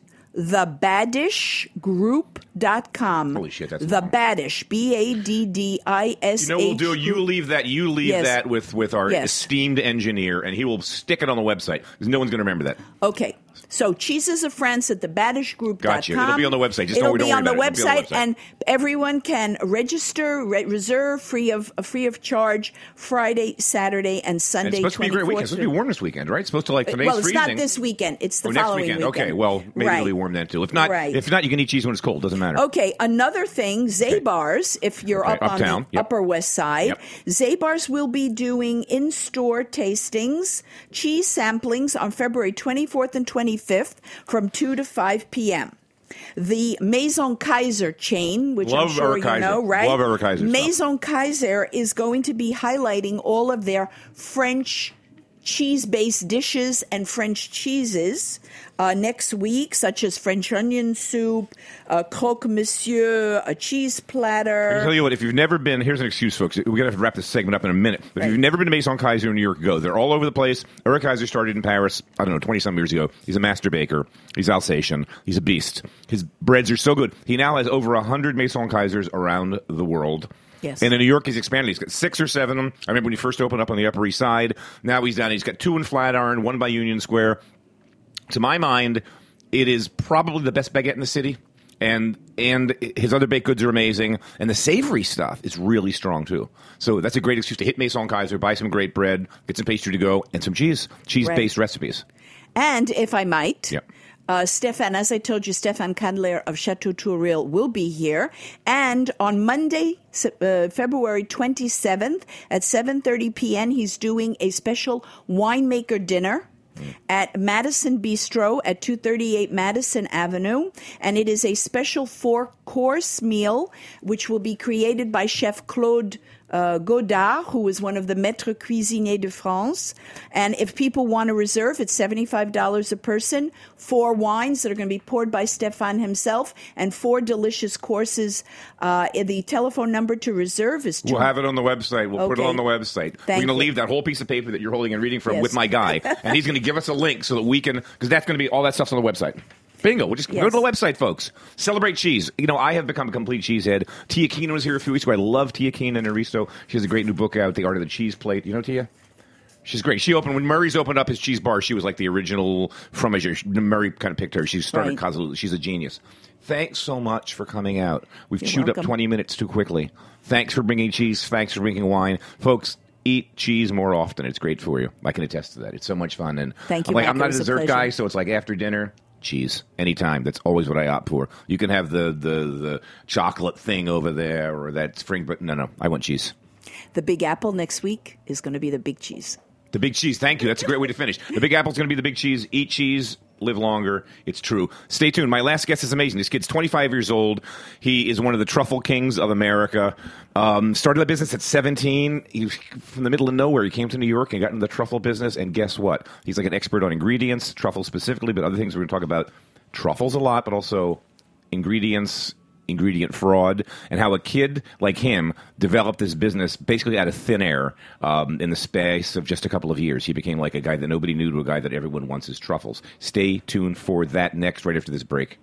thebaddishgroup.com. Holy shit, that's the long. Baddish, B A D D I S. You know what we'll do? You leave that. You leave Yes. that with with our Yes. esteemed engineer, and he will stick it on the website because no one's going to remember that. Okay. So cheeses of France at thebaddishgroup.com. Gotcha. It'll be on the website. Just It'll don't- be don't on the it. It'll be on the website, website. and everyone can register, re- reserve free of uh, free of charge Friday, Saturday, and And Sunday. it's supposed to be a great weekend. It's supposed to be warm this weekend, right? It's supposed to like today's well, it's freezing. not this weekend. It's the Oh, next following weekend. Okay, well, maybe right. it'll be warm then too. If not, Right. if not, you can eat cheese when it's cold. Doesn't matter. Okay, another thing, Zabar's, if you're Okay, up on the yep. Upper West Side, Yep. Zabar's will be doing in store tastings, cheese samplings on February 24th and 25th from 2 to 5 p.m. The Maison Kayser chain, which Love I'm sure you know, right? Love Kayser. Maison Kayser is going to be highlighting all of their French cheese based dishes and French cheeses uh, next week, such as French onion soup, uh, croque monsieur, a cheese platter. I tell you what, if you've never been, here's an excuse, folks. We're going to have to wrap this segment up in a minute. But if you've never been to Maison Kayser in New York, go. They're all over the place. Eric Kayser started in Paris, I don't know, 20 some years ago. He's a master baker. He's Alsatian. He's a beast. His breads are so good. He now has over 100 Maison Kaysers around the world. Yes. And in New York, he's expanded. He's got six or seven of them. I remember when he first opened up on the Upper East Side. Now he's down. He's got two in Flatiron, one by Union Square. To my mind, it is probably the best baguette in the city. And and his other baked goods are amazing, and the savory stuff is really strong too. So that's a great excuse to hit Maison Kayser, buy some great bread, get some pastry to go, and some cheese, cheese-based recipes. And if I might, Yep. Uh, Stefan, as I told you, Stefan Candler of Chateau Tourille will be here. And on Monday, uh, February 27th at 7.30 p.m., he's doing a special winemaker dinner at Madison Bistro at 238 Madison Avenue. And it is a special four course meal, which will be created by Chef Claude uh, Godard, who is one of the maître cuisiniers de France. And if people want to reserve, it's $75 a person, four wines that are going to be poured by Stefan himself, and four delicious courses. Uh, the telephone number to reserve is We'll have it on the website. We'll put it on the website. Thank We're going to leave that whole piece of paper that you're holding and reading from Yes. with my guy, and he's going to give us a link so that we can, because that's going to be all that stuff's on the website. Bingo. We'll just go to the website, folks. Celebrate cheese. You know, I have become a complete cheesehead. Tia Keenan was here a few weeks ago. I love Tia Keene and Aristo. She has a great new book out, The Art of the Cheese Plate. You know Tia? She's great. She opened when Murray's opened up his cheese bar. She was like the original fromager. Murray kind of picked her. She started Right. She's a genius. Thanks so much for coming out. We've You're chewed welcome. up twenty minutes too quickly. Thanks for bringing cheese. Thanks for bringing wine, folks. Eat cheese more often. It's great for you. I can attest to that. It's so much fun. And Thank you, I'm like, I'm not a was a dessert guy, so it's like after dinner. Cheese anytime. That's always what I opt for. You can have the the the chocolate thing over there or that spring, but no, no, I want cheese. The Big Apple next week is going to be the big cheese. The big cheese. Thank you. That's a great way to finish. The big apple's going to be the big cheese. Eat cheese. Live longer. It's true. Stay tuned. My last guest is amazing. This kid's 25 years old. He is one of the truffle kings of America. Um, started the business at 17. He from the middle of nowhere. He came to New York and got into the truffle business. And guess what? He's like an expert on ingredients, truffles specifically, but other things we're going to talk about truffles a lot, but also ingredients, ingredient fraud, and how a kid like him developed this business basically out of thin air um, in the space of just a couple of years. He became like a guy that nobody knew to a guy that everyone wants his truffles. Stay tuned for that next, right after this break.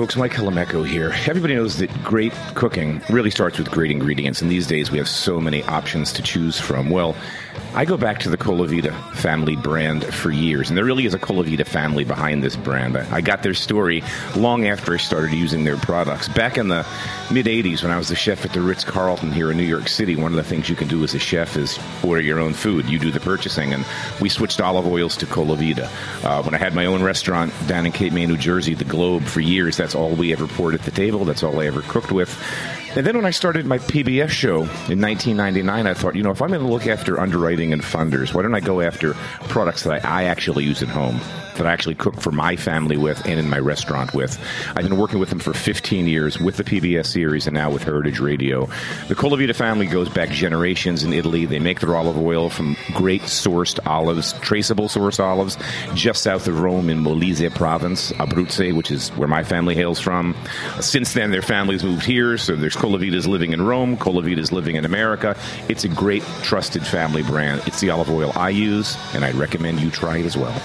Folks, Mike Colameco here. Everybody knows that great cooking really starts with great ingredients, and these days we have so many options to choose from. Well, I go back to the Colavita family brand for years, and there really is a Colavita family behind this brand. I got their story long after I started using their products. Back in the mid 80s, when I was the chef at the Ritz Carlton here in New York City, one of the things you can do as a chef is order your own food. You do the purchasing, and we switched olive oils to Colavita. Uh, when I had my own restaurant down in Cape May, New Jersey, the Globe, for years, that's all we ever poured at the table. That's all I ever cooked with. And then when I started my PBS show in 1999, I thought, you know, if I'm going to look after underwriting and funders, why don't I go after products that I, I actually use at home, that I actually cook for my family with and in my restaurant with? I've been working with them for 15 years with the PBS series and now with Heritage Radio. The Colavita family goes back generations in Italy. They make their olive oil from great sourced olives, traceable sourced olives, just south of Rome in Molise province, Abruzzo, which is where my family hails from. Since then, their families moved here, so there's Colavitas living in Rome, Colavitas living in America. It's a great, trusted family brand. It's the olive oil I use, and I'd recommend you try it as well.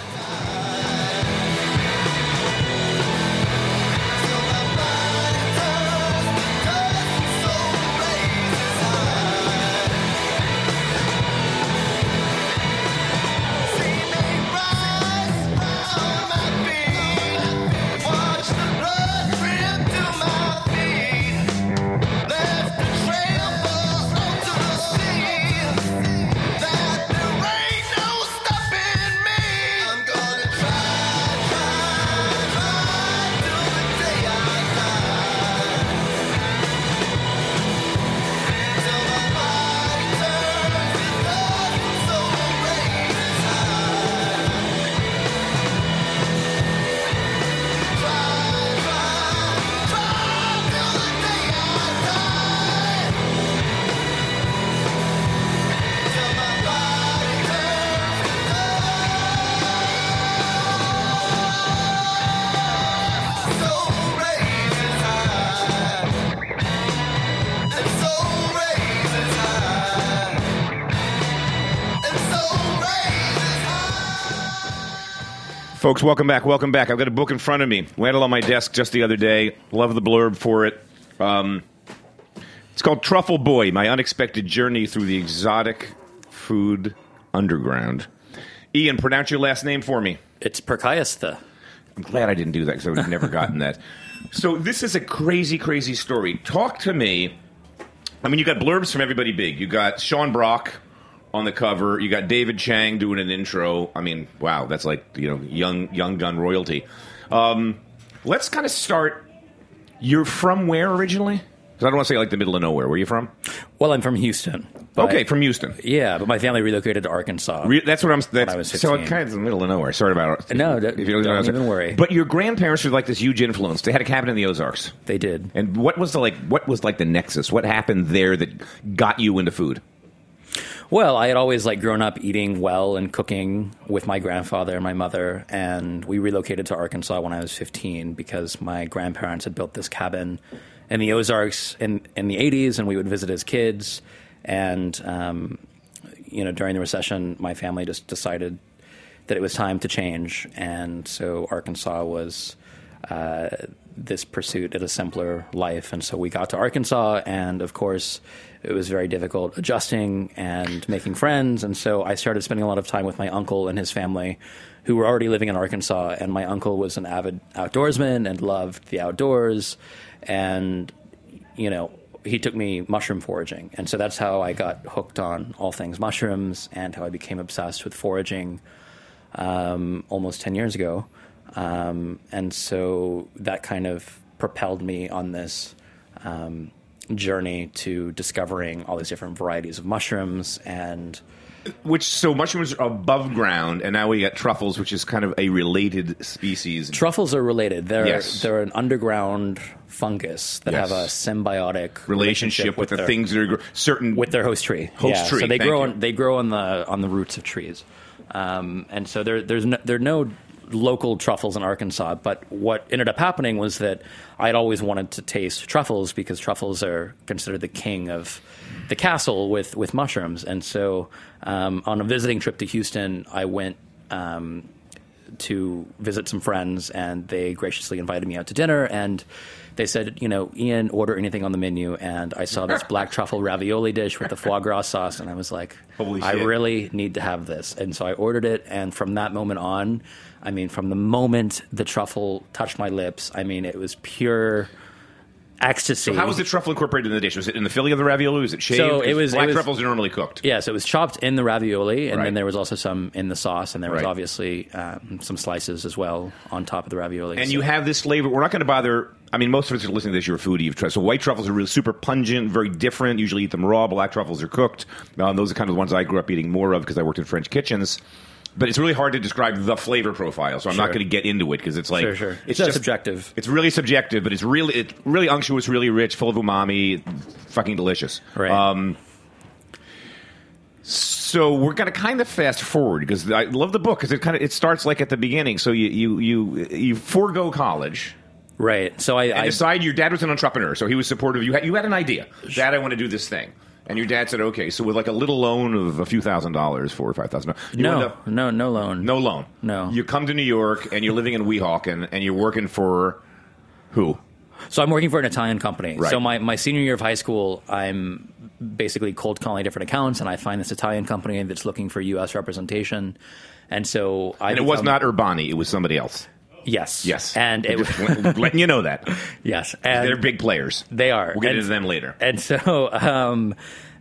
Folks, welcome back. Welcome back. I've got a book in front of me. Landed on my desk just the other day. Love the blurb for it. Um, it's called Truffle Boy My Unexpected Journey Through the Exotic Food Underground. Ian, pronounce your last name for me. It's Purkayastha. I'm glad I didn't do that because I would have never gotten that. So, this is a crazy, crazy story. Talk to me. I mean, you got blurbs from everybody big. You got Sean Brock on the cover. You got David Chang doing an intro. I mean, wow, that's like you know, young young gun royalty. Um, let's kind of start. You're from where originally? Because I don't want to say like the middle of nowhere. Where are you from? Well, I'm from Houston. okay, from Houston. Yeah, but my family relocated to Arkansas. Re- that's what I'm. That's, I was so it 15. kind of the middle of nowhere. Sorry about it. No, don't- don't even worry. But your grandparents were like this huge influence. They had a cabin in the Ozarks. they did. And what was the like? What was like the nexus? What happened there that got you into food? Well, I had always like grown up eating well and cooking with my grandfather and my mother, and we relocated to Arkansas when I was 15 because my grandparents had built this cabin in the Ozarks in in the 80s, and we would visit as kids. And um, you know, during the recession, my family just decided that it was time to change, and so Arkansas was. Uh, this pursuit at a simpler life. And so we got to Arkansas, and of course, it was very difficult adjusting and making friends. And so I started spending a lot of time with my uncle and his family, who were already living in Arkansas. And my uncle was an avid outdoorsman and loved the outdoors. And, you know, he took me mushroom foraging. And so that's how I got hooked on all things mushrooms and how I became obsessed with foraging um, almost 10 years ago. Um, and so that kind of propelled me on this um, journey to discovering all these different varieties of mushrooms. And Which so mushrooms are above ground, and now we got truffles, which is kind of a related species. truffles are related. They're, Yes. they're an underground fungus that Yes. have a symbiotic relationship with, the their, things that are certain with their host tree. Host Yeah, tree, So they thank grow you. on they grow on the on the roots of trees, um, and so there there's no, there are no local truffles in Arkansas. But what ended up happening was that I'd always wanted to taste truffles because truffles are considered the king of the castle with with mushrooms. And so um, on a visiting trip to Houston, I went. Um, to visit some friends, and they graciously invited me out to dinner. And they said, you know, Ian, order anything on the menu. And I saw this black truffle ravioli dish with the foie gras sauce, and I was like, Holy I shit. really need to have this. And so I ordered it, and from that moment on, I mean, from the moment the truffle touched my lips, I mean, it was pure ecstasy. How was the truffle incorporated in the dish? Was it in the filling of the ravioli? Was it shaved? So it was- it black was- truffles are normally cooked. Yes, it was chopped in the ravioli, and Right. then there was also some in the sauce, and there was Right. obviously um, some slices as well on top of the ravioli. And So- you have this flavor. We're not going to bother. I mean, most of us are listening to this. You're a foodie. You've tried. So white truffles are really super pungent, very different. Usually eat them raw. Black truffles are cooked. Um, those are kind of the ones I grew up eating more of because I worked in French kitchens. But it's really hard to describe the flavor profile, so I'm not going to get into it because it's like Sure, sure. it's just subjective. It's really subjective, but it's really it's really unctuous, really rich, full of umami, fucking delicious. Right. Um, so we're going to kind of fast forward because I love the book because it kind of it starts like at the beginning. So you you you you forego college right. So I, I decide your dad was an entrepreneur, so he was supportive. You had you had an idea, Dad, I want to do this thing, and your dad said, okay. So with like a little loan of a few thousand dollars, four or five thousand, you end no, up no, no loan. no loan, No. You come to New York and you're living in Weehawken and you're working for who? So I'm working for an Italian company. Right. So my, my senior year of high school, I'm basically cold calling different accounts, and I find this Italian company that's looking for U.S. representation. And so I And it was become- not Urbani; it was somebody else. Yes, Yes, and it was letting you know that yes, and they're big players. They are. We'll get And- into them later. And so um,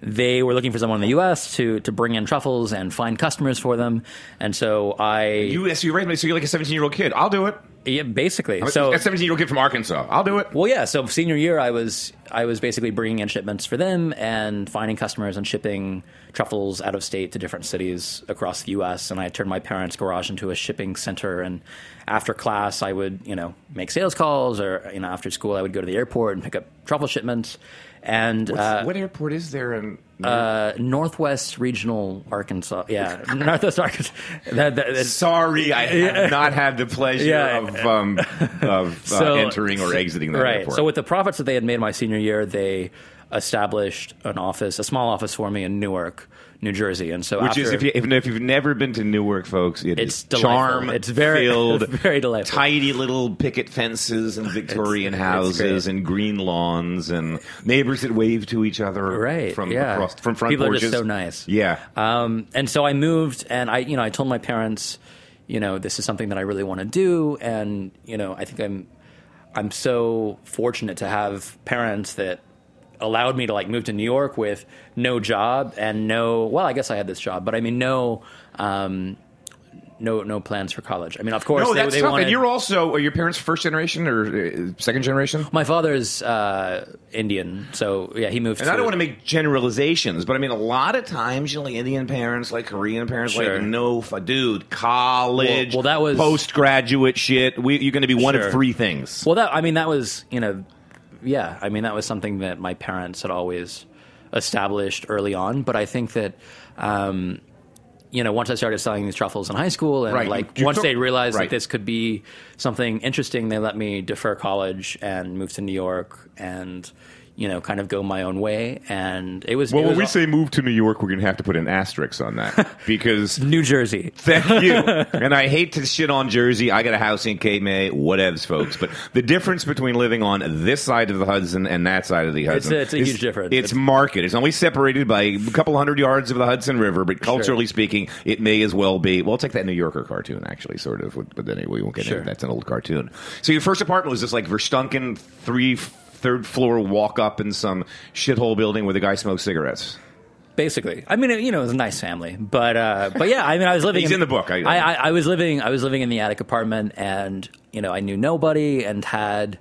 they were looking for someone in the U.S. to to bring in truffles and find customers for them. And so I, You, so you're right. So you're like a 17 year old kid. I'll do it. yeah, basically, I'm so a 17 year old kid from Arkansas. I'll do it. Well, yeah. So senior year, I was I was basically bringing in shipments for them and finding customers and shipping truffles out of state to different cities across the U.S. And I turned my parents' garage into a shipping center. And after class, I would you know make sales calls, or you know after school, I would go to the airport and pick up truffle shipments. And uh, what airport is there in? uh, Northwest Regional Arkansas, yeah, Northwest Arkansas. That, that, that's- Sorry, I have not had the pleasure Yeah. of um, of uh, So- entering or exiting that right. airport. So with the profits that they had made my senior year, they established an office, a small office for me in Newark, New Jersey. And so which after, is if you if, if you've never been to Newark, folks, it It's charm. It's very- filled, very delightful. Tidy little picket fences and Victorian it's houses great. and green lawns and neighbors that wave to each other Right, from yeah. across from front People are porches. just so nice. Yeah. Um, and so I moved, and I, you know, I told my parents, you know, this is something that I really want to do, and you know, I think I'm, I'm so fortunate to have parents that allowed me to like move to New York with no job and no, well, I guess I had this job, but I mean, no, um, no no plans for college. I mean, of course, No, they, that's they tough. wanted. And you're also are your parents first generation or uh, second generation? my father's uh, Indian, so yeah, he moved. And I don't want to make generalizations, but I mean, a lot of times, you know, like Indian parents, like Korean parents, Sure. like, no, dude, college, Well- well, that was- postgraduate shit. We, you're going to be one Sure. of three things. Well, that I mean, that was you know, yeah, I mean, that was something that my parents had always established early on. But I think that, um, you know, once I started selling these truffles in high school, and Right. like You once took- they realized right. that this could be something interesting, they let me defer college and move to New York and. You know, kind of go my own way, and it was. Well, it when was we say move to New York, we're going to have to put an asterisk on that because New Jersey, Thank you. and I hate to shit on Jersey. I got a house in Cape May, whatevs, folks. But the difference between living on this side of the Hudson and that side of the Hudson, a- it's a huge difference. It's, It's- market. It's only separated by a couple hundred yards of the Hudson River, but culturally speaking, it may as well be. Well, it's like that New Yorker cartoon, actually, sort of. But anyway, we won't get Sure. into That's an old cartoon. So your first apartment was this like Verstunken three. Third floor walk up in some shithole building where the guy smokes cigarettes. basically. I mean, you know, it was a nice family, but uh, but yeah, I mean, I was living. He's in the book. I- I, I, was living. I was living in the attic apartment, and you know, I knew nobody and had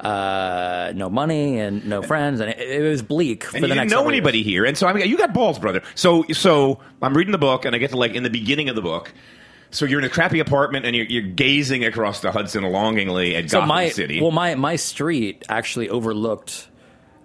uh, no money and no friends, and it, it was bleak for and the you next didn't know anybody years. here, and so I mean, you got balls, brother. So, so I'm reading the book, and I get to like in the beginning of the book. So you're in a crappy apartment, and you're, you're gazing across the Hudson longingly at So Gotham my City. well, my my street actually overlooked.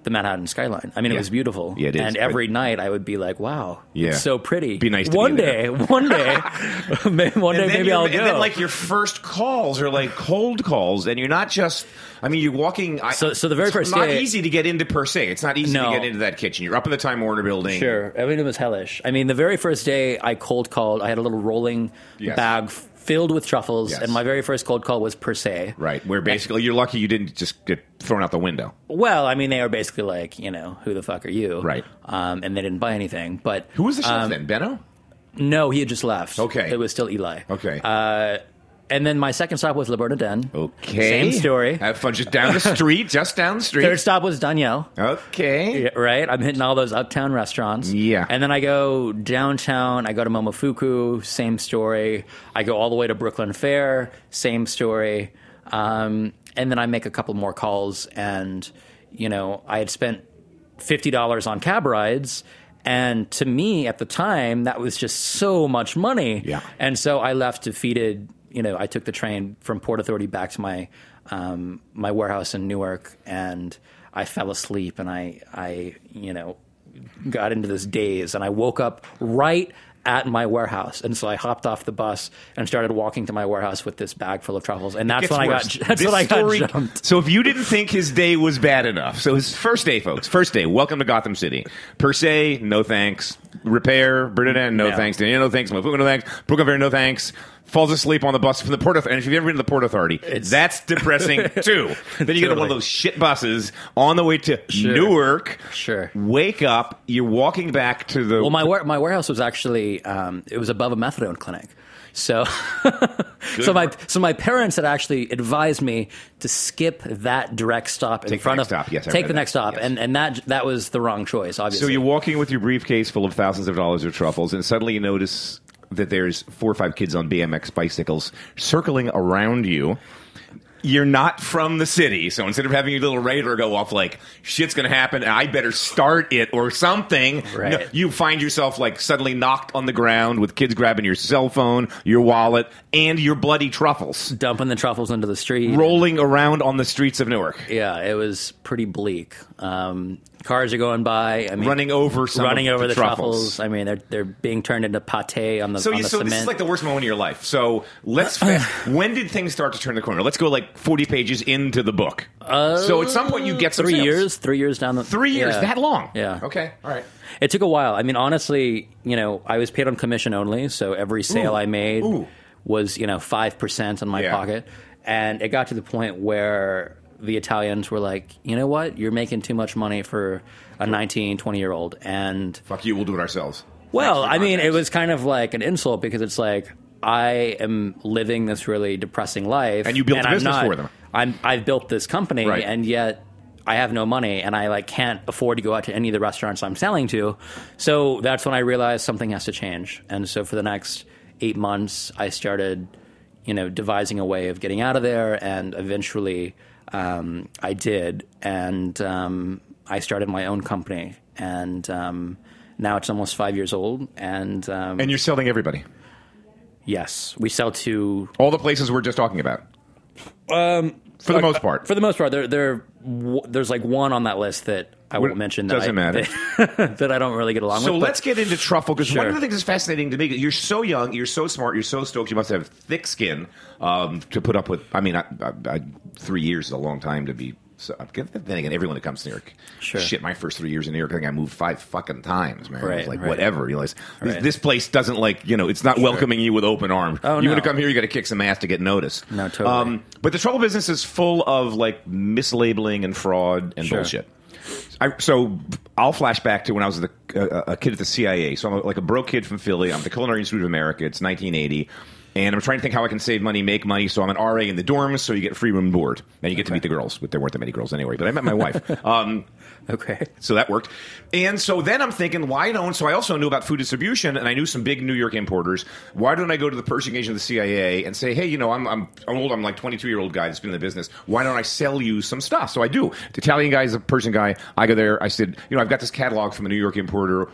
The Manhattan skyline. I mean, Yeah. it was beautiful. Yeah, it is. And every night I would be like, "Wow, Yeah. it's so pretty." Be nice to one be day, one day, one day, and then maybe I'll and go. then like your first calls are like cold calls, and you're not just. I mean, you're walking. I, So- so the very first. it's not day- easy to get into per se. It's not easy No. to get into that kitchen. You're up in the Time Warner building. Sure, everything was hellish. I mean, the very first day I cold called, I had a little rolling Yes. bag filled with truffles, Yes. and my very first cold call was per se. Right, where basically you're lucky you didn't just get thrown out the window. Well, I mean, they were basically like, you know, who the fuck are you? Right. Um, and they didn't buy anything. But Who was the chef um, then? Benno. No, he had just left. Okay. it was still Eli. Okay. Uh, and then my second stop was Le Bernardin. Okay. same story. Have fun. Just down the street. just down the street. Third stop was Daniel. Okay. Right? I'm hitting all those uptown restaurants. Yeah. And then I go downtown. I go to Momofuku, same story. I go all the way to Brooklyn Fare, same story. Um, and then I make a couple more calls, and you know, I had spent fifty dollars on cab rides. And to me, at the time, that was just so much money. Yeah. And so I left defeated. You know, I took the train from Port Authority back to my um, my warehouse in Newark, and I fell asleep, and I I you know got into this daze, and I woke up right at my warehouse, and so I hopped off the bus and started walking to my warehouse with this bag full of truffles, and that's when I got that's This when I got jumped. So if you didn't think his day was bad enough, so his first day, folks, first day, welcome to Gotham City. Per se, no thanks. Repair, Bernadette, no, No. thanks. Daniel, no thanks. Mofuku, no thanks. Brooklyn no thanks. Falls asleep on the bus from the Port Authority. And if you've ever been to the Port Authority, It's- that's depressing too. then you get on one of those shit buses on the way to Sure. Newark. Sure. Wake up. You're walking back to the. Well, my ware- my warehouse was actually um, it was above a methadone clinic. So, so my so my parents had actually advised me to skip that direct stop in Take the front next of stop. Yes, take the that. next stop, Yes. and and that that was the wrong choice. Obviously, So you're walking with your briefcase full of thousands of dollars of truffles, and suddenly you notice that there's four or five kids on BMX bicycles circling around you. You're not from the city, so instead of having your little radar go off like shit's to happen, I better start it or something, Right. no, you find yourself like suddenly knocked on the ground with kids grabbing your cell phone, your wallet, and your bloody truffles dumping the truffles into the street. rolling around on the streets of Newark. Yeah, it was pretty bleak. Um, cars are going by. I mean, Running over some running over the the, truffles. I mean, they're they're being turned into pate on the So, on you, the so cement. this is like the worst moment of your life. So let's fast. when did things start to turn the corner? Let's go like forty pages into the book. so at some point you get some three sales. years, three years down the Three years, yeah. that long? Yeah. Okay. All right. It took a while. I mean, honestly, you know, I was paid on commission only, so every sale Ooh. I made Ooh. was, you know, five percent in my Yeah. pocket, and it got to the point where the Italians were like, you know what, you're making too much money for a 19, 20 year old, and Fuck you. We'll do it ourselves. well, I mean, it was kind of like an insult because it's like I am living this really depressing life, And you built a I'm business not- for them. I'm I've built this company, Right. and yet I have no money, and I like can't afford to go out to any of the restaurants I'm selling to. So that's when I realized something has to change, and so for the next eight months, I started, you know, devising a way of getting out of there, and eventually, um, I did, and um, I started my own company, and um, now it's almost five years old, and um, And you're selling everybody. yes, we sell to All the places we're just talking about. Um, for the most part. For the most part, there, there, w- there's like one on that list that I won't mention. That doesn't I, matter. That, that I don't really get along So with. but- let's get into truffle because one of the things that's fascinating to me. You're so young, you're so smart, you're so stoked. You must have thick skin um, to put up with. I mean, I, I, I, three years is a long time to be. So, then again, everyone that comes to New York, Sure. shit. My first three years in New York, I think I moved five fucking times, man. Right, like right. whatever. You realize this, Right. this place doesn't like you know, it's not welcoming you with open arms. Oh, you no. want to come here, you got to kick some ass to get noticed. Um, No, totally. but the trouble business is full of like mislabeling and fraud and Sure. bullshit. I, so I'll flash back to when I was the, uh, a kid at the CIA. So I'm like a broke kid from Philly. I'm at the Culinary Institute of America. It's 1980. And I'm trying to think how I can save money, make money. So I'm an RA in the dorms, so you get free room and board. And you get to meet the girls, but there weren't that many girls anyway. But I met my wife. Um, okay. so that worked. And so then I'm thinking, why don't? So I also knew about food distribution, and I knew some big New York importers. Why don't I go to the purchasing agent of the CIA and say, hey, you know, I'm I'm old. I'm like 22 year old guy that's been in the business. Why don't I sell you some stuff? So I do. The Italian guy is a Persian guy. I go there. I said, you know, I've got this catalog from a New York importer.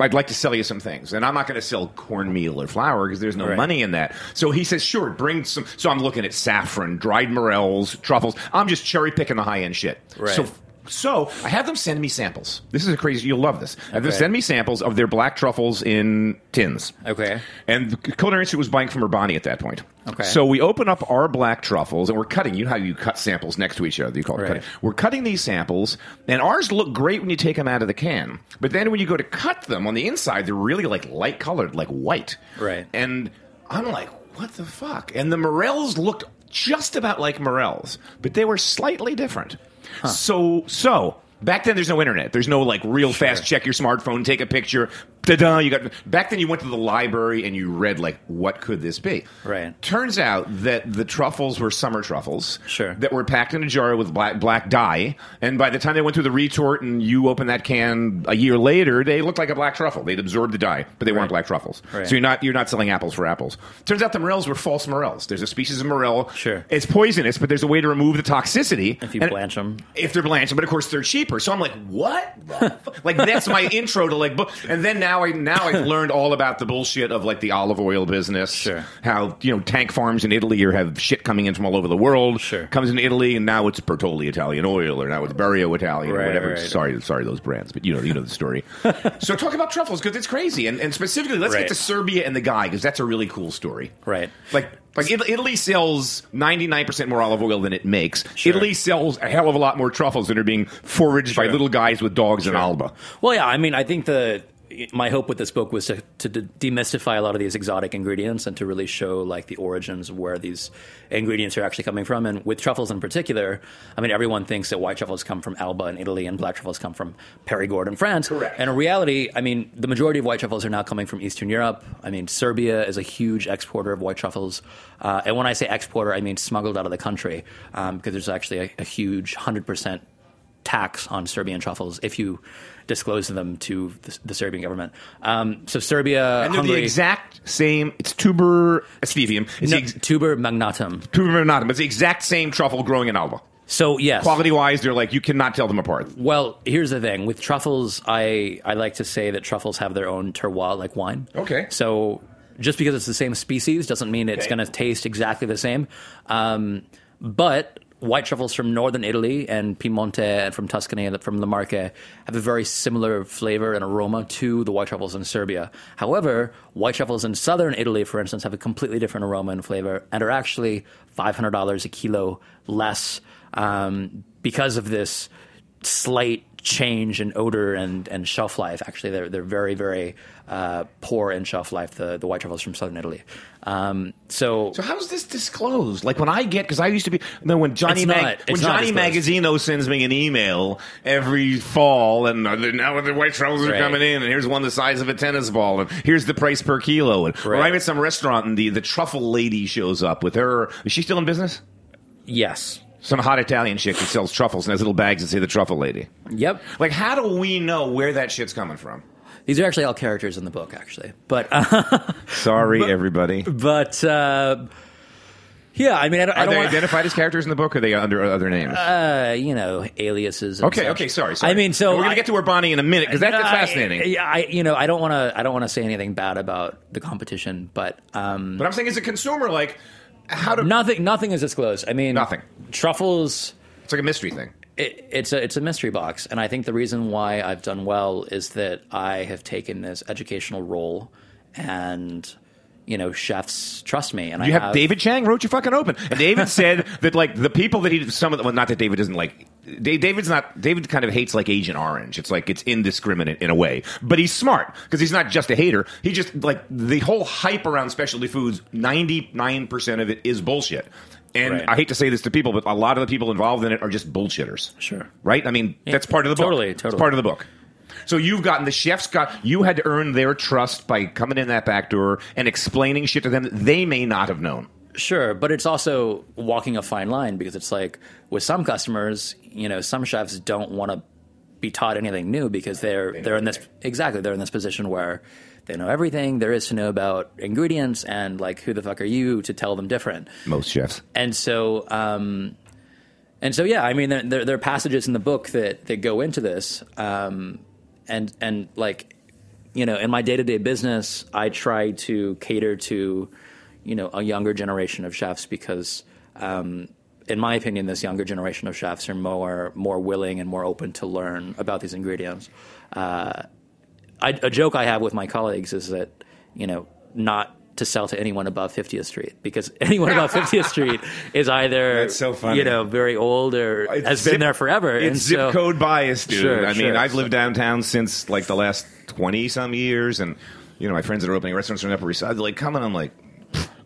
I'd like to sell you some things, and I'm not going to sell cornmeal or flour because there's no Right. money in that. So he says, "Sure, bring some." So I'm looking at saffron, dried morels, truffles. I'm just cherry picking the high end shit. Right. So so I have them send me samples. This is a crazy. You'll love this. I have them Okay. send me samples of their black truffles in tins. Okay. And the Culinary Institute was buying from Urbani at that point. Okay. So we open up our black truffles and we're cutting. You know how you cut samples next to each other? You call it Right. cutting. We're cutting these samples, and ours look great when you take them out of the can. But then when you go to cut them on the inside, they're really like light colored, like white. Right. And I'm like, what the fuck? And the morels looked just about like morels, but they were slightly different. So, so back then there's no internet. There's no like real fast check your smartphone, take a picture. Ta-da, you got back then you went to the library and you read like what could this be? Right. Turns out that the truffles were summer truffles. Sure. That were packed in a jar with black black dye, and by the time they went through the retort and you open that can a year later, they looked like a black truffle. They'd absorbed the dye, but they weren't black truffles. Right. So you're not you're not selling apples for apples. Turns out the morels were false morels. There's a species of morel. Sure. It's poisonous, but there's a way to remove the toxicity If you And- them If they're blanched, but of course they're cheaper. So I'm like, what? like that's my intro to like, bu- and then now I now I've learned all about the bullshit of like the olive oil business. Sure. How you know tank farms in Italy or have shit coming in from all over the world. Sure. Comes in Italy, and now it's Bertolli Italian oil, or now it's Berio Italian, or whatever. right. Sorry, sorry those brands, but you know you know the story. so talk about truffles because it's crazy, and, and specifically let's get to Serbia and the guy because that's a really cool story. Right. Like like Italy sells 99% more olive oil than it makes. Sure. Italy sells a hell of a lot more truffles that are being foraged by little guys with dogs in Alba. Well, yeah. I mean, I think the my hope with this book was to, to de- demystify a lot of these exotic ingredients and to really show like the origins of where these ingredients are actually coming from. And with truffles in particular, I mean, everyone thinks that white truffles come from Alba in Italy and black truffles come from Perigord in France. Correct. And in reality, I mean, the majority of white truffles are now coming from Eastern Europe. I mean, Serbia is a huge exporter of white truffles. Uh, and when I say exporter, I mean smuggled out of the country um, because there's actually a, a huge 100% tax on Serbian truffles if you disclose them to the, the Serbian government. Um, so Serbia, And they're Hungary, the exact same. It's tuber stephium. It's no, ex- tuber magnatum. tuber magnatum. It's the exact same truffle growing in Alba. So yes, Quality wise, they're like you cannot tell them apart. Well, here's the thing with truffles. I I like to say that truffles have their own terroir, like wine. Okay. So just because it's the same species doesn't mean it's Okay. going to taste exactly the same. Um, but white truffles from northern Italy and Piemonte and from Tuscany and from La Marche have a very similar flavor and aroma to the white truffles in Serbia. However, white truffles in southern Italy, for instance, have a completely different aroma and flavor and are actually $500 a kilo less um, because of this slight change in odor and, and shelf life. Actually, they're they're very very uh, poor in shelf life. The the white truffles from southern Italy. Um, so, So how's this disclosed? Like when I get because I used to be no when Johnny Mag- not- when Johnny. Magazino sends me an email every fall and uh, now the white truffles are coming in and here's one the size of a tennis ball and here's the price per kilo and or I'm at some restaurant and the the truffle lady shows up with her is she still in business? yes, Some hot Italian chick that sells truffles and has little bags that say the truffle lady. yep. Like how do we know where that shit's coming from? These are actually all characters in the book, actually. But uh, Sorry, everybody. but uh, yeah, I mean, I don't, I Are don't they wanna, identified as characters in the book? Or are they under other names? uh, you know, aliases. And okay, such. okay, sorry, sorry. I mean, so we're gonna I- get to Urbani in a minute because that's fascinating. Yeah, I, you know, I don't want to. I don't want to say anything bad about the competition, but um, But I'm saying, as a consumer, like, how to? nothing. Nothing is disclosed. I mean, Nothing. Truffles. It's like a mystery thing. It, it's a it's a mystery box, and I think the reason why I've done well is that I have taken this educational role, and you know, chefs trust me, and You I have, David Chang wrote you fucking open, and David said that like the people that he some of the well, not that David doesn't like. Da- David's not. David kind of hates like Agent Orange. It's like it's indiscriminate in a way, but he's smart because he's not just a hater. He just like the whole hype around specialty foods. Ninety nine percent of it is bullshit. And Right. I hate to say this to people, but a lot of the people involved in it are just bullshitters. Sure. right? I mean, that's part of the book. totally, totally. part of the book. So you've gotten the chefs got you had to earn their trust by coming in that back door and explaining shit to them that they may not have known. Sure, but it's also walking a fine line because it's like with some customers, you know, some chefs don't want to be taught anything new because they're know they are in this exactly they're in this position where they know everything there is to know about ingredients and like who the fuck are you to tell them different. Most chefs. And so, um, and so, yeah, I mean, there, there, there are passages in the book that, that go into this, um, and and like, you know, in my day to day business, I try to cater to, you know, a younger generation of chefs because, um, in my opinion, this younger generation of chefs are more more willing and more open to learn about these ingredients. Uh, I, a joke I have with my colleagues is that you know not to sell to anyone above 50th Street because anyone above 50th Street is either That's so funny. you know very old or It's has zip- been there forever. It's and zip so, code bias, dude. Sure, I mean, sure. I've lived downtown since like the last twenty some years, and you know, my friends that are opening restaurants on the Upper East Side, they're like coming. I'm like.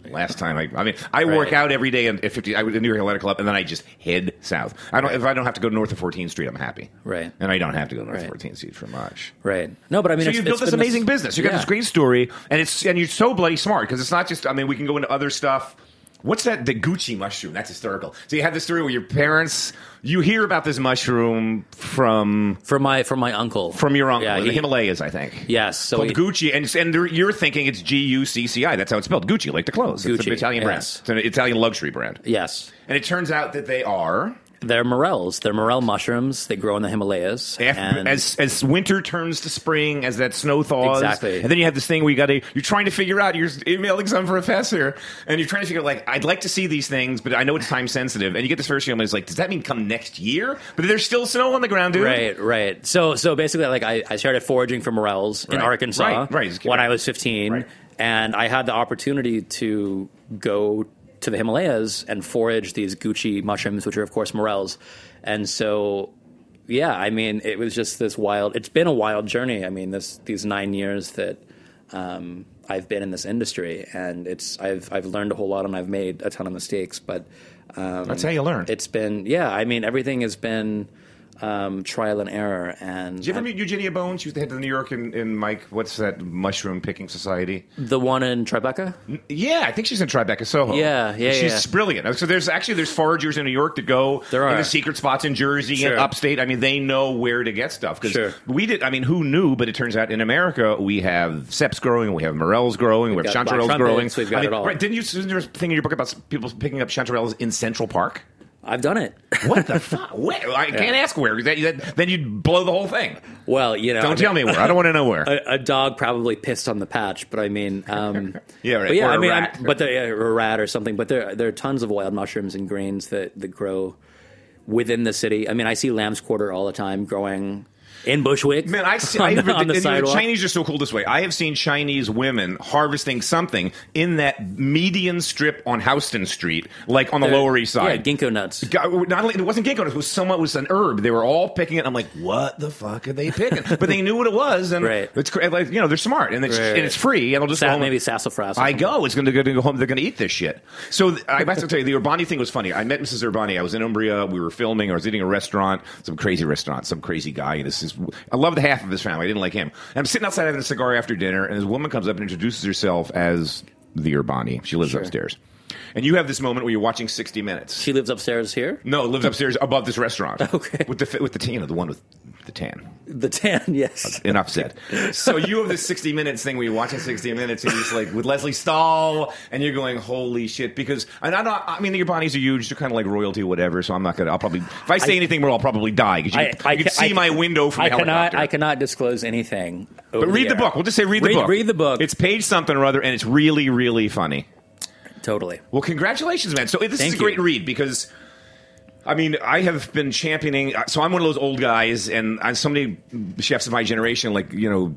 "Pfft, Last time, I, I mean, I work out every day at 50. I was in New York Athletic Club, and then I just head south. I don't. If I don't have to go north of 14th Street, I'm happy. Right. And I don't have to go north Right. of 14th Street for much. Right. No, but I mean, so it's, you've built this amazing business. You got this great story, and it's and you're so bloody smart because it's not just. I mean, we can go into other stuff. What's that? The Gucci mushroom. That's historical. So you had this story where your parents. You hear about this mushroom from from my from my uncle from your uncle, Yeah, the he- Himalayas, I think. Yes, so called he- Gucci, and and you're thinking it's G U C C I. That's how it's spelled. Gucci, like the clothes. It's an Gucci, Italian yes. brand. It's an Italian luxury brand. Yes, And it turns out that they are they're morels. They're morel mushrooms. They grow in the Himalayas. Af- and as as winter turns to spring, as that snow thaws, Exactly. and then you have this thing where you got to you're trying to figure out. You're emailing some professor, and you're trying to figure out like I'd like to see these things, but I know it's time sensitive. And you get this first email, and it's like, does that mean come next year? But there's still snow on the ground, dude. Right, right. So, so basically, like I, I started foraging for morels in Right, Arkansas right, right. when I was 15, Right. and I had the opportunity to go to the Himalayas and forage these Gucci mushrooms, which are of course morels. And so, yeah, I mean, it was just this wild. It's been a wild journey. I mean, this these nine years that um, I've been in this industry, and it's I've I've learned a whole lot, and I've made a ton of mistakes, but. Um, That's how you learn. It's been yeah. I mean, everything has been um, trial and error. And Did you ever meet Eugenia Bones? She was the head of the New York and, and Mike. What's that mushroom picking society? the one in Tribeca. Yeah, I think she's in Tribeca, Soho. Yeah, yeah, She's yeah. brilliant. So there's actually there's foragers in New York that go There in are. the secret spots in Jersey Sure. and upstate. I mean, they know where to get stuff because Sure. we did. I mean, who knew? But it turns out in America we have ceps growing, we have morels growing, we have chanterelles growing. we've got I mean, it all. Right? Didn't you? Isn't there a thing in your book about people picking up chanterelles in Central Park? I've done it. What the fuck? Where? I can't ask where. That, that, then you'd blow the whole thing. Well, you know, Don't I tell me where. I don't want to know where. A, a dog probably pissed on the patch, but I mean, um, Yeah, right. But yeah, Or I a mean, rat. but there, or a rat or something. But there, there are tons of wild mushrooms and grains that that grow within the city. I mean, I see lamb's quarter all the time growing in Bushwick. Man, I see. on, I the, on the and, you. Chinese are so cool this way. I have seen Chinese women harvesting something in that median strip on Houston Street, like on the They're- Lower East Side. Yeah, ginkgo nuts. God, uh, Not only it wasn't ginkgo, it was somewhat was an herb. They were all picking it. I'm like, what the fuck are they picking? but they knew what it was, and Right. it's like you know they're smart, and it's Right. and it's free, and they'll just Sa- go maybe sassafras. I go. It's going to go home. They're going to eat this shit. So th- I have to tell you, the Urbani thing was funny. I met Mrs. Urbani. I was in Umbria. We were filming. I was eating a restaurant, some crazy restaurant, some crazy guy. This is. I loved the half of his family. I didn't like him. And I'm sitting outside having a cigar after dinner, and this woman comes up and introduces herself as the Urbani. She lives upstairs. And you have this moment where you're watching 60 Minutes. She lives upstairs here. No, lives upstairs above this restaurant. Okay. With the with the you know the one with the tan. The tan, yes. Enough said. So you have this 60 minutes thing where you're watching 60 minutes and you're just like with Lesley Stahl and you're going, holy shit. Because, and I'm not, I mean, Urbanis are huge. They're kind of like royalty or whatever. So I'm not going to, I'll probably, if I say I- anything more, I'll probably die. Because you, I, can- I you can see I- my window from I the cannot. helicopter. I cannot disclose anything. over but read the air. book. We'll just say read the book. read the book. It's page something or other and it's really, really funny. Totally. Well, congratulations, man. So this Thank is a great you. read because. I mean, I have been championing. Uh, so I'm one of those old guys, and I, so many chefs of my generation, like you know,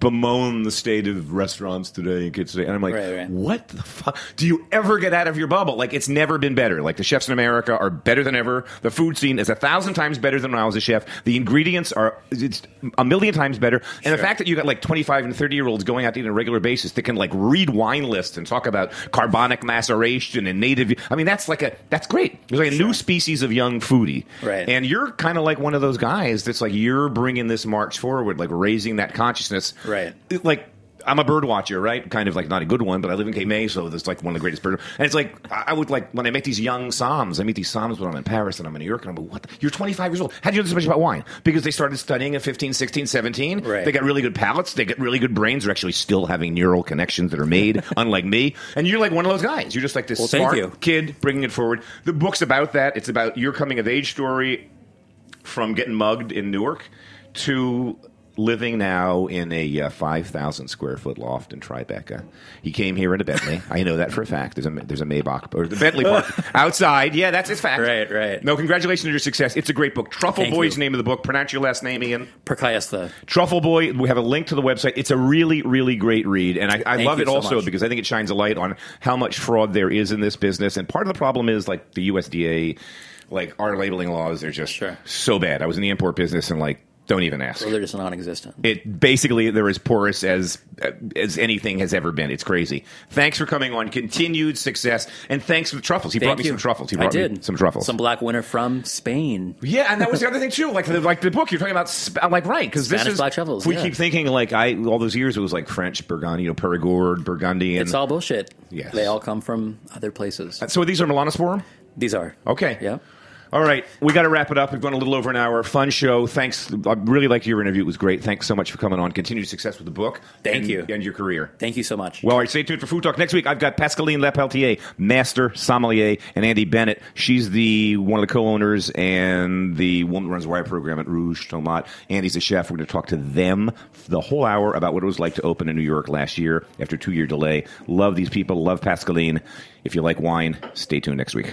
bemoan the state of restaurants today and kids today. And I'm like, Right, right. what the fuck? Do you ever get out of your bubble? Like, it's never been better. Like the chefs in America are better than ever. The food scene is a thousand times better than when I was a chef. The ingredients are it's a million times better. And the fact that you got like 25 and 30 year olds going out to eat on a regular basis that can like read wine lists and talk about carbonic maceration and native. I mean, that's like a that's great. There's like a new species of young foodie. Right. And you're kind of like one of those guys that's like you're bringing this march forward, like raising that consciousness. Right. Like I'm a bird watcher, right? Kind of like not a good one, but I live in May, so that's like one of the greatest bird. And it's like I would like when I meet these young somms, I meet these somms when I'm in Paris and I'm in New York, and I'm like, what? The? You're 25 years old. How do you know this much about wine? Because they started studying at 15, 16, 17. Right. They got really good palates. They get really good brains. They're actually still having neural connections that are made, unlike me. And you're like one of those guys. You're just like this Well, smart kid bringing it forward. The book's about that. It's about your coming of age story from getting mugged in Newark to living now in a uh, 5,000 square foot loft in Tribeca. He came here in a Bentley. I know that for a fact. There's a there's a Maybach or the Bentley Park outside. Yeah, that's his fact. Right, right. No, congratulations on your success. It's a great book. Truffle Thank Boy's you. name of the book. Pronounce your last name, Ian. Purkayastha. Truffle Boy. We have a link to the website. It's a really, really great read, and I, I love it so also much. because I think it shines a light on how much fraud there is in this business. And part of the problem is like the USDA, like our labeling laws, are just Sure. so bad. I was in the import business, and like, don't even ask. Well, they're just non-existent. It basically they're as porous as as anything has ever been. It's crazy. Thanks for coming on. Continued success, and thanks for the truffles. He brought Thank me some truffles. He I brought did me some truffles. Some black winter from Spain. Yeah, and that was the other thing too. Like the, like the book you're talking about. Sp- I'm like right because this is black truffles, We yeah. keep thinking like I all those years it was like French Burgundy, you know, Perigord, Burgundy, It's all bullshit. Yes. They all come from other places. so these are Melanosporum. These are. Okay. Yeah. All right, we got to wrap it up. We've gone a little over an hour. Fun show. Thanks. I really liked your interview. It was great. Thanks so much for coming on. Continued success with the book. Thank and- you. and your career. Thank you so much. Well, all right, stay tuned for Food Talk. Next week, I've got Pascaline Lepeltier, Master Sommelier, and Andy Bennett. She's the one of the co-owners and the woman who runs the Wire program at Rouge Tomate. Andy's a chef. We're going to talk to them the whole hour about what it was like to open in New York last year after a two-year delay. Love these people. Love Pascaline. If you like wine, stay tuned next week.